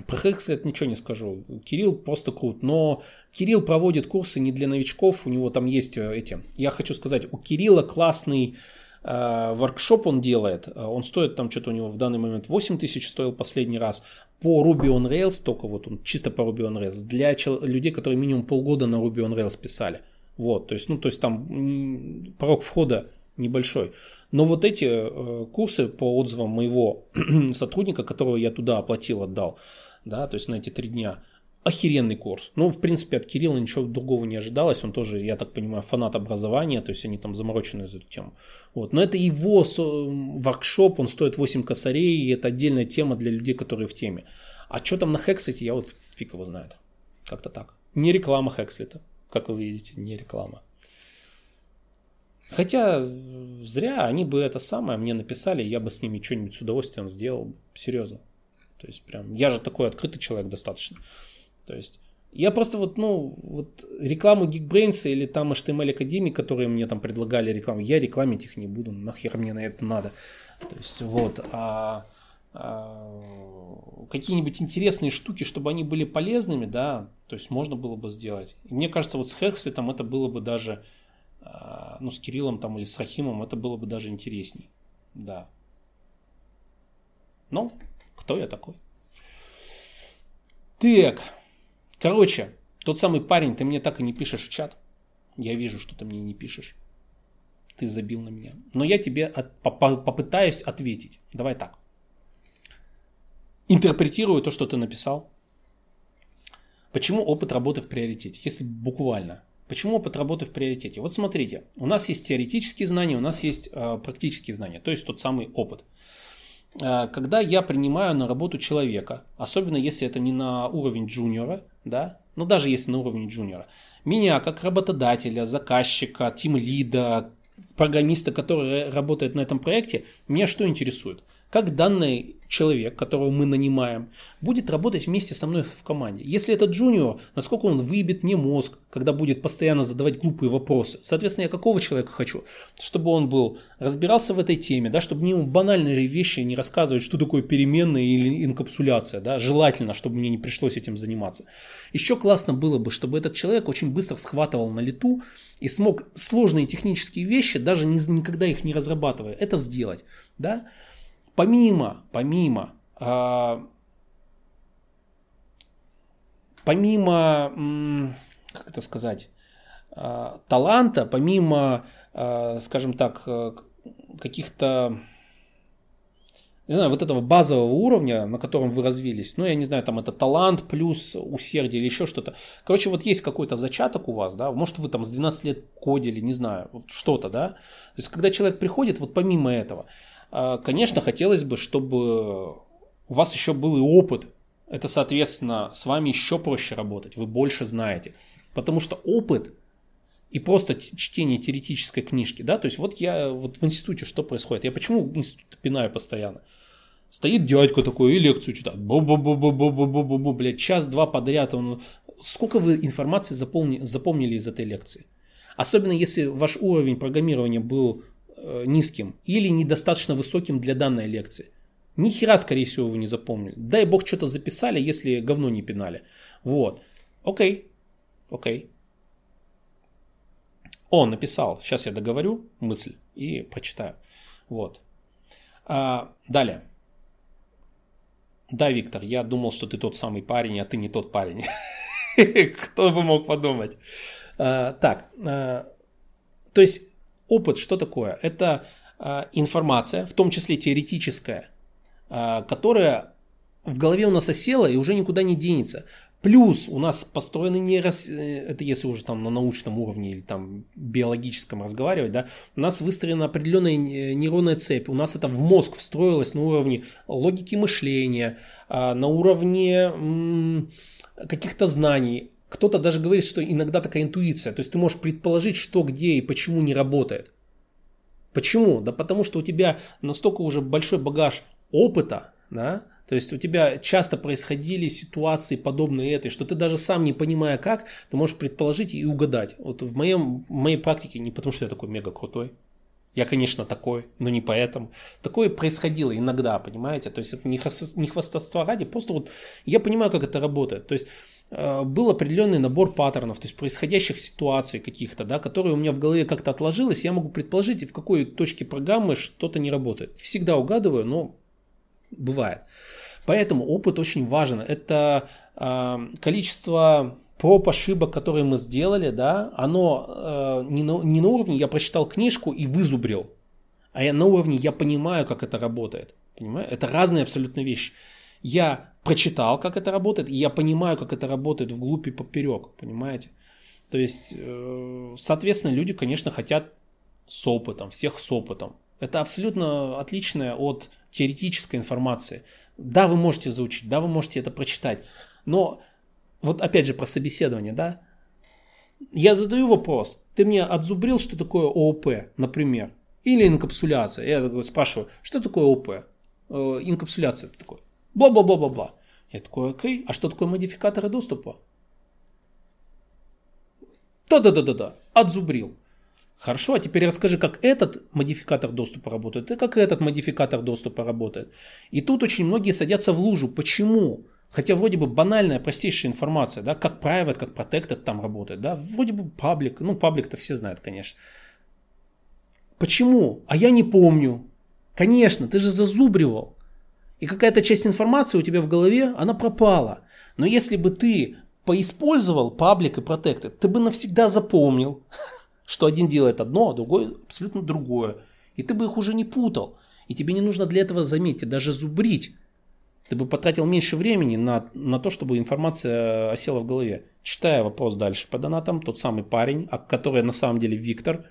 про Хекслет ничего не скажу. Кирилл просто крут. Но Кирилл проводит курсы не для новичков. У него там есть э, эти. Я хочу сказать, у Кирилла классный э, воркшоп он делает. Он стоит там что-то у него в данный момент 8 тысяч стоил последний раз. По Ruby on Rails, только вот он чисто по Ruby on Rails. Для людей, которые минимум полгода на Ruby on Rails писали. Вот, то есть, ну, то есть там порог входа небольшой. Но вот эти э, курсы по отзывам моего сотрудника, которого я туда оплатил, отдал, да, то есть на эти три дня. Охеренный курс. Ну, в принципе, от Кирилла ничего другого не ожидалось. Он тоже, я так понимаю, фанат образования, то есть они там заморочены за эту тему. Вот. Но это его воркшоп, он стоит 8 косарей, и это отдельная тема для людей, которые в теме. А что там на Хексете, я вот фиг его знает. Как-то так. Не реклама Хекслета, как вы видите, не реклама. Хотя зря они бы это самое мне написали, я бы с ними что-нибудь с удовольствием сделал. Серьезно. То есть прям, я же такой открытый человек достаточно. То есть я просто вот, ну, вот рекламу Geekbrains или там HTML Академии, которые мне там предлагали рекламу, я рекламить их не буду, нахер мне на это надо. То есть вот, а какие-нибудь интересные штуки, чтобы они были полезными, да, то есть можно было бы сделать. И мне кажется, вот с Хексли там это было бы даже, а, ну, с Кириллом там или с Рахимом это было бы даже интересней, да. Ну, кто я такой? Так, короче, тот самый парень, ты мне так и не пишешь в чат. Я вижу, что ты мне не пишешь. Ты забил на меня. Но я тебе от, попытаюсь ответить. Давай так. Интерпретирую то, что ты написал. Почему опыт работы в приоритете? Если буквально. Почему опыт работы в приоритете? Вот смотрите, у нас есть теоретические знания, у нас есть э, практические знания, то есть тот самый опыт. Э, когда я принимаю на работу человека, особенно если это не на уровень джуниора, да, но даже если на уровне джуниора, меня как работодателя, заказчика, тим-лида, программиста, который работает на этом проекте, меня что интересует? Как данный человек, которого мы нанимаем, будет работать вместе со мной в команде. Если это джуниор, насколько он выебет мне мозг, когда будет постоянно задавать глупые вопросы. Соответственно, я какого человека хочу? Чтобы он был, разбирался в этой теме, да, чтобы мне банальные вещи не рассказывать, что такое переменная или инкапсуляция. Да, желательно, чтобы мне не пришлось этим заниматься. Еще классно было бы, чтобы этот человек очень быстро схватывал на лету и смог сложные технические вещи, даже никогда их не разрабатывая, это сделать. Да? Помимо, помимо, э, помимо, как это сказать, э, таланта, помимо, э, скажем так, э, каких-то не знаю, вот этого базового уровня, на котором вы развились, ну, я не знаю, там это талант плюс усердие или еще что-то. Короче, вот есть какой-то зачаток у вас, да, может, вы там с 12 лет кодили, не знаю, вот что-то, да. То есть, когда человек приходит, вот помимо этого, а, конечно, хотелось бы, чтобы у вас еще был и опыт. Это, соответственно, с вами еще проще работать, вы больше знаете. Потому что опыт и просто чтение теоретической книжки, да, то есть вот я вот в институте что происходит? Я почему институт пинаю постоянно? Стоит дядька такой и лекцию читает. Бу-бу-бу-бу-бу-бу-бу-бу, блядь, час-два подряд. Он... Сколько вы информации запомни... запомнили из этой лекции? Особенно если ваш уровень программирования был низким или недостаточно высоким для данной лекции. Ни хера, скорее всего, вы не запомнили. Дай бог что-то записали, если говно не пинали. Вот. Окей. Окей. Он написал. Сейчас я договорю мысль и прочитаю. Вот. А, далее. Да, Виктор, я думал, что ты тот самый парень, а ты не тот парень. Кто бы мог подумать. А, так, а, то есть опыт что такое? Это а, информация, в том числе теоретическая, которая в голове у нас осела и уже никуда не денется. Плюс у нас построены нейрос... Э, это если уже там на научном уровне или там биологическом разговаривать, да, у нас выстроена определенная нейронная цепь, у нас это в мозг встроилось на уровне логики мышления, а, на уровне каких-то знаний. Кто-то даже говорит, что иногда такая интуиция, то есть ты можешь предположить, что, где и почему не работает. Почему? Да потому что у тебя настолько уже большой багаж опыта, да, то есть у тебя часто происходили ситуации подобные этой, что ты даже сам не понимая как, ты можешь предположить и угадать. Вот в, моем, в моей практике не потому, что я такой мега крутой. Я, конечно, такой, но не поэтому. Такое происходило иногда, понимаете? То есть это не, хвастовство ради, просто вот я понимаю, как это работает. То есть был определенный набор паттернов, то есть происходящих ситуаций каких-то, да, которые у меня в голове как-то отложилось, я могу предположить, в какой точке программы что-то не работает. Всегда угадываю, но бывает. Поэтому опыт очень важен. Это э, количество проб, ошибок, которые мы сделали, да, оно э, не, на, не на уровне я прочитал книжку и вызубрил, а я на уровне я понимаю, как это работает. Понимаю? Это разные абсолютно вещи. Я прочитал, как это работает, и я понимаю, как это работает вглубь и поперек, понимаете? То есть, э, соответственно, люди, конечно, хотят с опытом, всех с опытом. Это абсолютно отличное от теоретической информации. Да, вы можете заучить, да, вы можете это прочитать, но вот опять же про собеседование, да, я задаю вопрос, ты мне отзубрил, что такое ООП, например, или инкапсуляция. Я спрашиваю, что такое ООП? Э, инкапсуляция это такое. Бла-бла-бла-бла-бла. Я такой, окей, а что такое модификаторы доступа? Да-да-да-да-да, отзубрил. Хорошо, а теперь расскажи, как этот модификатор доступа работает и как этот модификатор доступа работает. И тут очень многие садятся в лужу. Почему? Хотя вроде бы банальная, простейшая информация, да, как private, как protected там работает, да, вроде бы паблик, ну паблик-то все знают, конечно. Почему? А я не помню. Конечно, ты же зазубривал. И какая-то часть информации у тебя в голове, она пропала. Но если бы ты поиспользовал паблик и protected, ты бы навсегда запомнил, что один делает одно, а другой абсолютно другое. И ты бы их уже не путал. И тебе не нужно для этого, заметьте, даже зубрить. Ты бы потратил меньше времени на, на то, чтобы информация осела в голове. Читая вопрос дальше по донатам, тот самый парень, который на самом деле Виктор.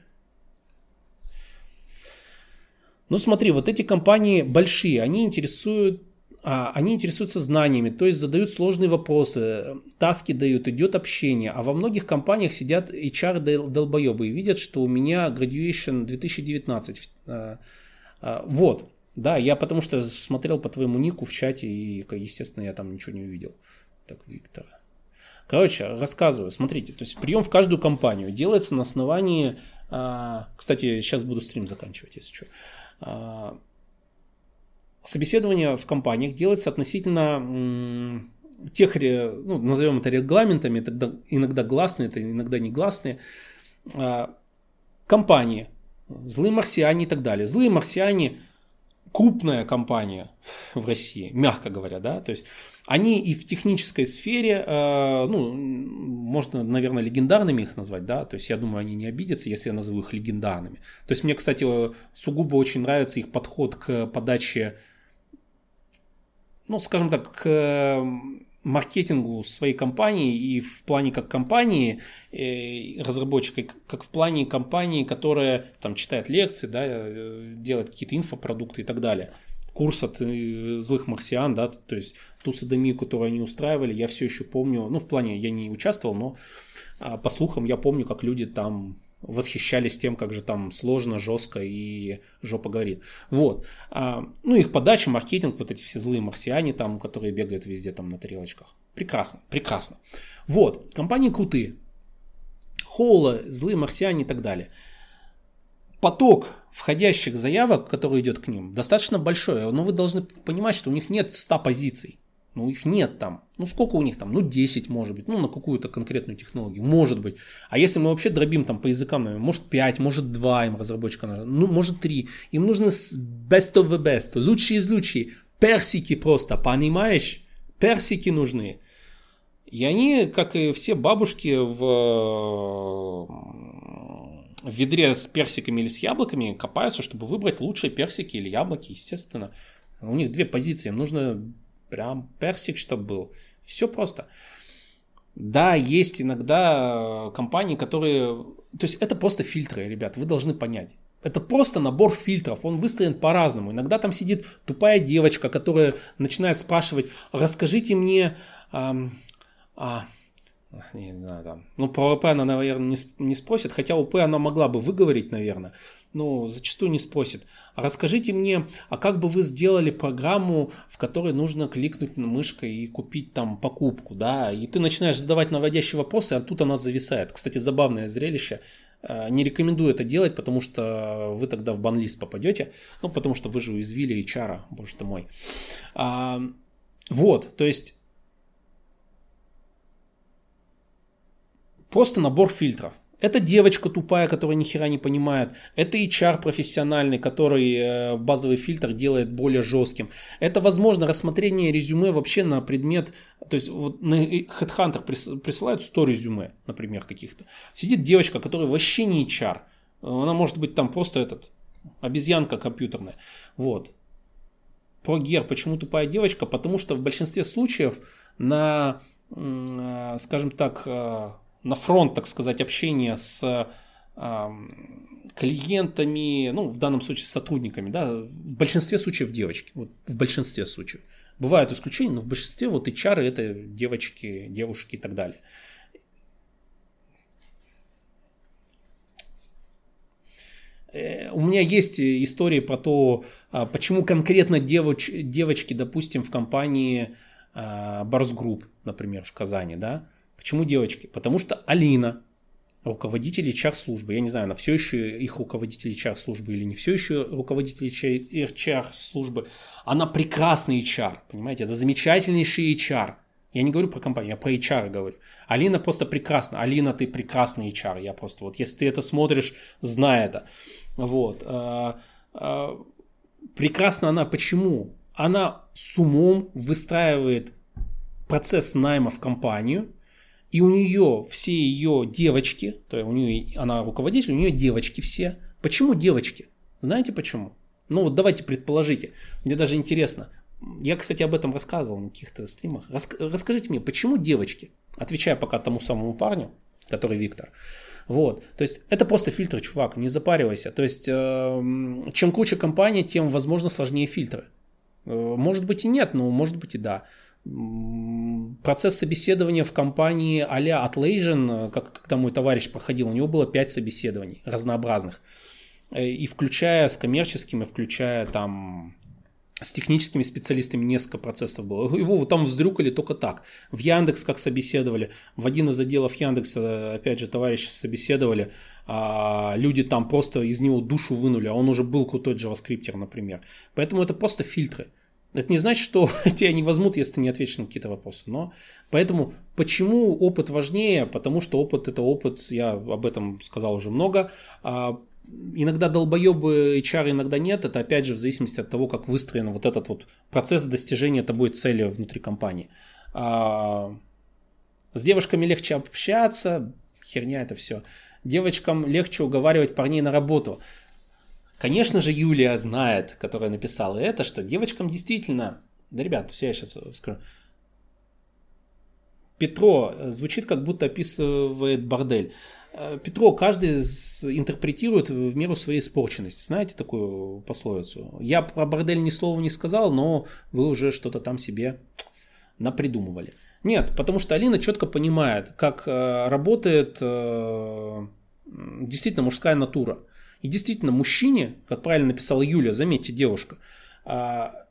Ну смотри, вот эти компании большие, они интересуют а, они интересуются знаниями, то есть задают сложные вопросы, таски дают, идет общение. А во многих компаниях сидят HR-долбоебы и видят, что у меня graduation 2019. А, а, вот, да, я потому что смотрел по твоему нику в чате и, естественно, я там ничего не увидел. Так, Виктор. Короче, рассказываю. Смотрите, то есть прием в каждую компанию делается на основании... Кстати, сейчас буду стрим заканчивать, если что собеседование в компаниях делается относительно тех, ну, назовем это регламентами, это иногда гласные, это иногда негласные, а, компании, злые марсиане и так далее. Злые марсиане крупная компания в России, мягко говоря, да, то есть они и в технической сфере, э, ну, можно, наверное, легендарными их назвать, да, то есть я думаю, они не обидятся, если я назову их легендарными. То есть мне, кстати, сугубо очень нравится их подход к подаче ну, скажем так, к маркетингу своей компании и в плане как компании э, разработчика, как в плане компании, которая там читает лекции, да, э, делает какие-то инфопродукты и так далее. курс от э, злых марсиан, да, то есть ту садомию, которую они устраивали, я все еще помню, ну, в плане я не участвовал, но а, по слухам я помню, как люди там восхищались тем, как же там сложно, жестко и жопа горит. Вот. А, ну, их подача, маркетинг, вот эти все злые марсиане там, которые бегают везде там на тарелочках. Прекрасно, прекрасно. Вот, компании крутые. Холла, злые марсиане и так далее. Поток входящих заявок, который идет к ним, достаточно большой. Но вы должны понимать, что у них нет 100 позиций. Ну, их нет там. Ну, сколько у них там? Ну, 10, может быть. Ну, на какую-то конкретную технологию. Может быть. А если мы вообще дробим там по языкам, может 5, может 2 им разработчика нужно. Ну, может 3. Им нужно best of the best. Лучшие из лучших. Персики просто, понимаешь? Персики нужны. И они, как и все бабушки в, в ведре с персиками или с яблоками, копаются, чтобы выбрать лучшие персики или яблоки, естественно. У них две позиции. Им нужно Прям персик, чтобы был. Все просто. Да, есть иногда э, компании, которые... То есть это просто фильтры, ребят, вы должны понять. Это просто набор фильтров, он выстроен по-разному. Иногда там сидит тупая девочка, которая начинает спрашивать, расскажите мне, эм, а, не знаю, там, ну про ОП она, наверное, не, не спросит, хотя ОП она могла бы выговорить, наверное, ну, зачастую не спросит. А расскажите мне, а как бы вы сделали программу, в которой нужно кликнуть на мышкой и купить там покупку, да? И ты начинаешь задавать наводящие вопросы, а тут она зависает. Кстати, забавное зрелище. Э, не рекомендую это делать, потому что вы тогда в банлист попадете. Ну, потому что вы же уязвили HR, боже ты мой. А, вот, то есть просто набор фильтров. Это девочка тупая, которая ни хера не понимает. Это HR профессиональный, который э, базовый фильтр делает более жестким. Это, возможно, рассмотрение резюме вообще на предмет... То есть вот на Headhunter присылают 100 резюме, например, каких-то. Сидит девочка, которая вообще не HR. Она может быть там просто этот обезьянка компьютерная. Вот. Про гер. Почему тупая девочка? Потому что в большинстве случаев на, э, скажем так, э, на фронт, так сказать, общения с клиентами, ну, в данном случае с сотрудниками, да, в большинстве случаев девочки, вот в большинстве случаев. Бывают исключения, но в большинстве вот HR это девочки, девушки и так далее. Э, у меня есть истории про то, а, почему конкретно девоч, девочки, допустим, в компании Барс а, Group, например, в Казани, да, Почему девочки? Потому что Алина, руководитель HR-службы, я не знаю, она все еще их руководитель HR-службы или не все еще руководитель HR-службы, она прекрасный HR, понимаете, это замечательнейший HR. Я не говорю про компанию, я про HR говорю. Алина просто прекрасна. Алина, ты прекрасный HR. Я просто вот, если ты это смотришь, знай это. Вот. А, а, прекрасна она почему? Она с умом выстраивает процесс найма в компанию, и у нее все ее девочки, то есть у нее, она руководитель, у нее девочки все. Почему девочки? Знаете почему? Ну вот давайте предположите. Мне даже интересно. Я, кстати, об этом рассказывал на каких-то стримах. Рас, расскажите мне, почему девочки? Отвечая пока тому самому парню, который Виктор. Вот. То есть это просто фильтры, чувак, не запаривайся. То есть э, чем круче компания, тем, возможно, сложнее фильтры. Э, может быть и нет, но может быть и да процесс собеседования в компании а-ля Atlassian, как когда мой товарищ проходил, у него было 5 собеседований разнообразных. Э, и включая с коммерческими, включая там с техническими специалистами несколько процессов было. Его там вздрюкали только так. В Яндекс как собеседовали, в один из отделов Яндекса, опять же, товарищи собеседовали, а люди там просто из него душу вынули, а он уже был крутой JavaScript, например. Поэтому это просто фильтры. Это не значит, что тебя не возьмут, если ты не ответишь на какие-то вопросы. Но поэтому почему опыт важнее? Потому что опыт это опыт, я об этом сказал уже много. А иногда долбоебы HR, иногда нет. Это опять же в зависимости от того, как выстроен вот этот вот процесс достижения тобой цели внутри компании. А с девушками легче общаться, херня это все. Девочкам легче уговаривать парней на работу. Конечно же, Юлия знает, которая написала это, что девочкам действительно... Да, ребят, все я сейчас скажу. Петро звучит, как будто описывает бордель. Э, Петро, каждый интерпретирует в меру своей испорченности. Знаете такую пословицу? Я про бордель ни слова не сказал, но вы уже что-то там себе напридумывали. Нет, потому что Алина четко понимает, как э, работает э, действительно мужская натура. И действительно, мужчине, как правильно написала Юля, заметьте, девушка, а,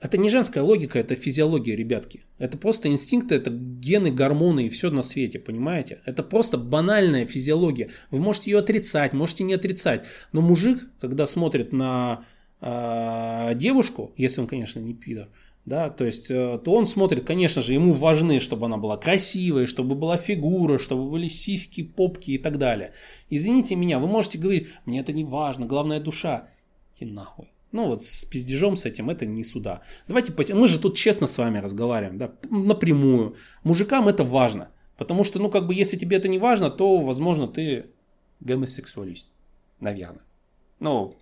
это не женская логика, это физиология, ребятки. Это просто инстинкты, это гены, гормоны и все на свете, понимаете? Это просто банальная физиология. Вы можете ее отрицать, можете не отрицать. Но мужик, когда смотрит на э, девушку, если он, конечно, не пидор, да, то есть, э, то он смотрит, конечно же, ему важны, чтобы она была красивой, чтобы была фигура, чтобы были сиськи, попки и так далее. Извините меня, вы можете говорить, мне это не важно, главное душа. И нахуй. Ну вот с пиздежом с этим это не сюда. Давайте, мы же тут честно с вами разговариваем, да, напрямую. Мужикам это важно. Потому что, ну как бы, если тебе это не важно, то, возможно, ты гомосексуалист. Наверное. Ну,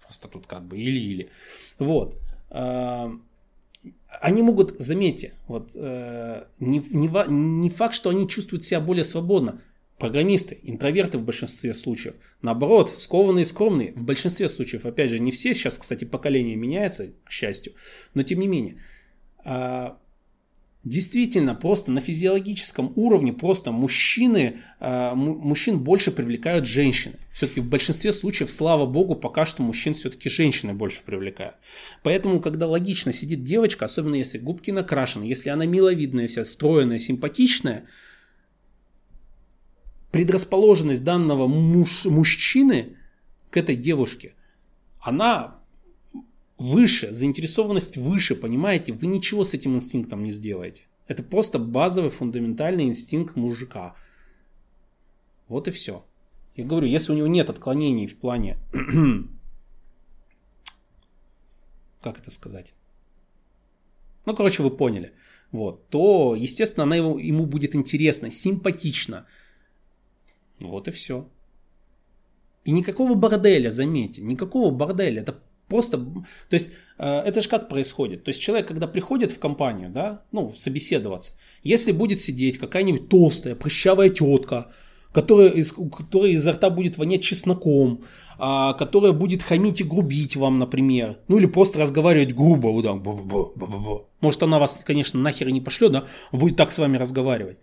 просто тут как бы или-или. Вот. Они могут, заметьте, вот, э, не, не, не факт, что они чувствуют себя более свободно. Программисты, интроверты в большинстве случаев. Наоборот, скованные и скромные в большинстве случаев. Опять же, не все сейчас, кстати, поколение меняется, к счастью. Но тем не менее. А, действительно, просто на физиологическом уровне просто мужчины, а, мужчин больше привлекают женщины. Все-таки в большинстве случаев, слава богу, пока что мужчин все-таки женщины больше привлекают. Поэтому, когда логично сидит девочка, особенно если губки накрашены, если она миловидная вся, стройная, симпатичная – предрасположенность данного муж, мужчины к этой девушке, она выше, заинтересованность выше, понимаете? Вы ничего с этим инстинктом не сделаете. Это просто базовый фундаментальный инстинкт мужика. Вот и все. Я говорю, если у него нет отклонений в плане... как это сказать? Ну, короче, вы поняли. Вот. То, естественно, она ему, ему будет интересна, симпатична. Вот и все. И никакого борделя, заметьте, никакого борделя. Это просто, то есть э, это же как происходит. То есть человек, когда приходит в компанию, да, ну, собеседоваться, если будет сидеть какая-нибудь толстая, прыщавая тетка, которая, из, которая изо рта будет вонять чесноком, а, которая будет хамить и грубить вам, например, ну или просто разговаривать грубо, вот так, может она вас, конечно, нахер и не пошлет, да, будет так с вами разговаривать.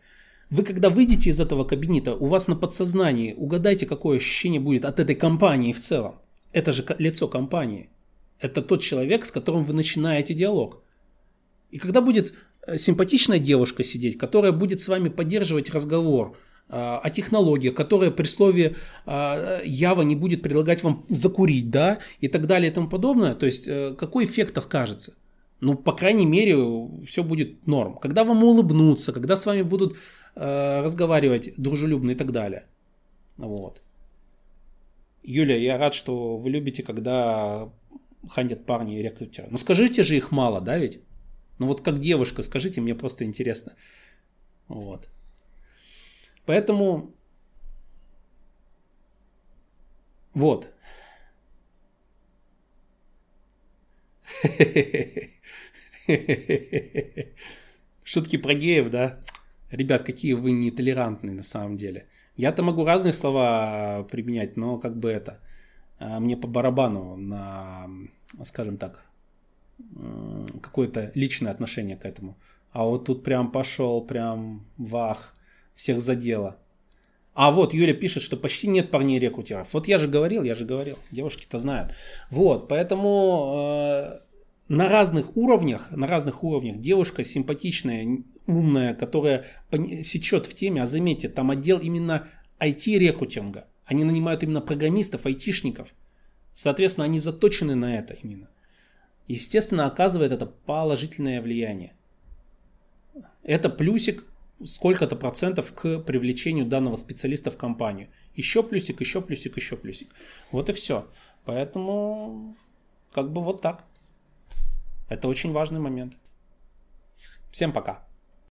Вы когда выйдете из этого кабинета, у вас на подсознании, угадайте, какое ощущение будет от этой компании в целом. Это же лицо компании. Это тот человек, с которым вы начинаете диалог. И когда будет э, симпатичная девушка сидеть, которая будет с вами поддерживать разговор э, о технологиях, которая при слове э, Ява не будет предлагать вам закурить, да, и так далее и тому подобное, то есть какой эффект окажется? Ну, по крайней мере, все будет норм. Когда вам улыбнутся, когда с вами будут Э, разговаривать дружелюбно и так далее. Вот. Юля, я рад, что вы любите, когда хантят парни и рекрутеры. Ну скажите же их мало, да ведь? Ну вот как девушка, скажите, мне просто интересно. Вот. Поэтому вот. Шутки про геев, да? Ребят, какие вы нетолерантные на самом деле. Я-то могу разные слова применять, но как бы это... А, мне по барабану на, скажем так, какое-то личное отношение к этому. А вот тут прям пошел, прям вах, всех задело. А вот Юля пишет, что почти нет парней рекрутеров. Вот я же говорил, я же говорил, девушки-то знают. Вот, поэтому э, на разных уровнях, на разных уровнях девушка симпатичная, умная, которая сечет в теме, а заметьте, там отдел именно IT-рекрутинга. Они нанимают именно программистов, айтишников. Соответственно, они заточены на это именно. Естественно, оказывает это положительное влияние. Это плюсик сколько-то процентов к привлечению данного специалиста в компанию. Еще плюсик, еще плюсик, еще плюсик. Вот и все. Поэтому как бы вот так. Это очень важный момент. Всем пока.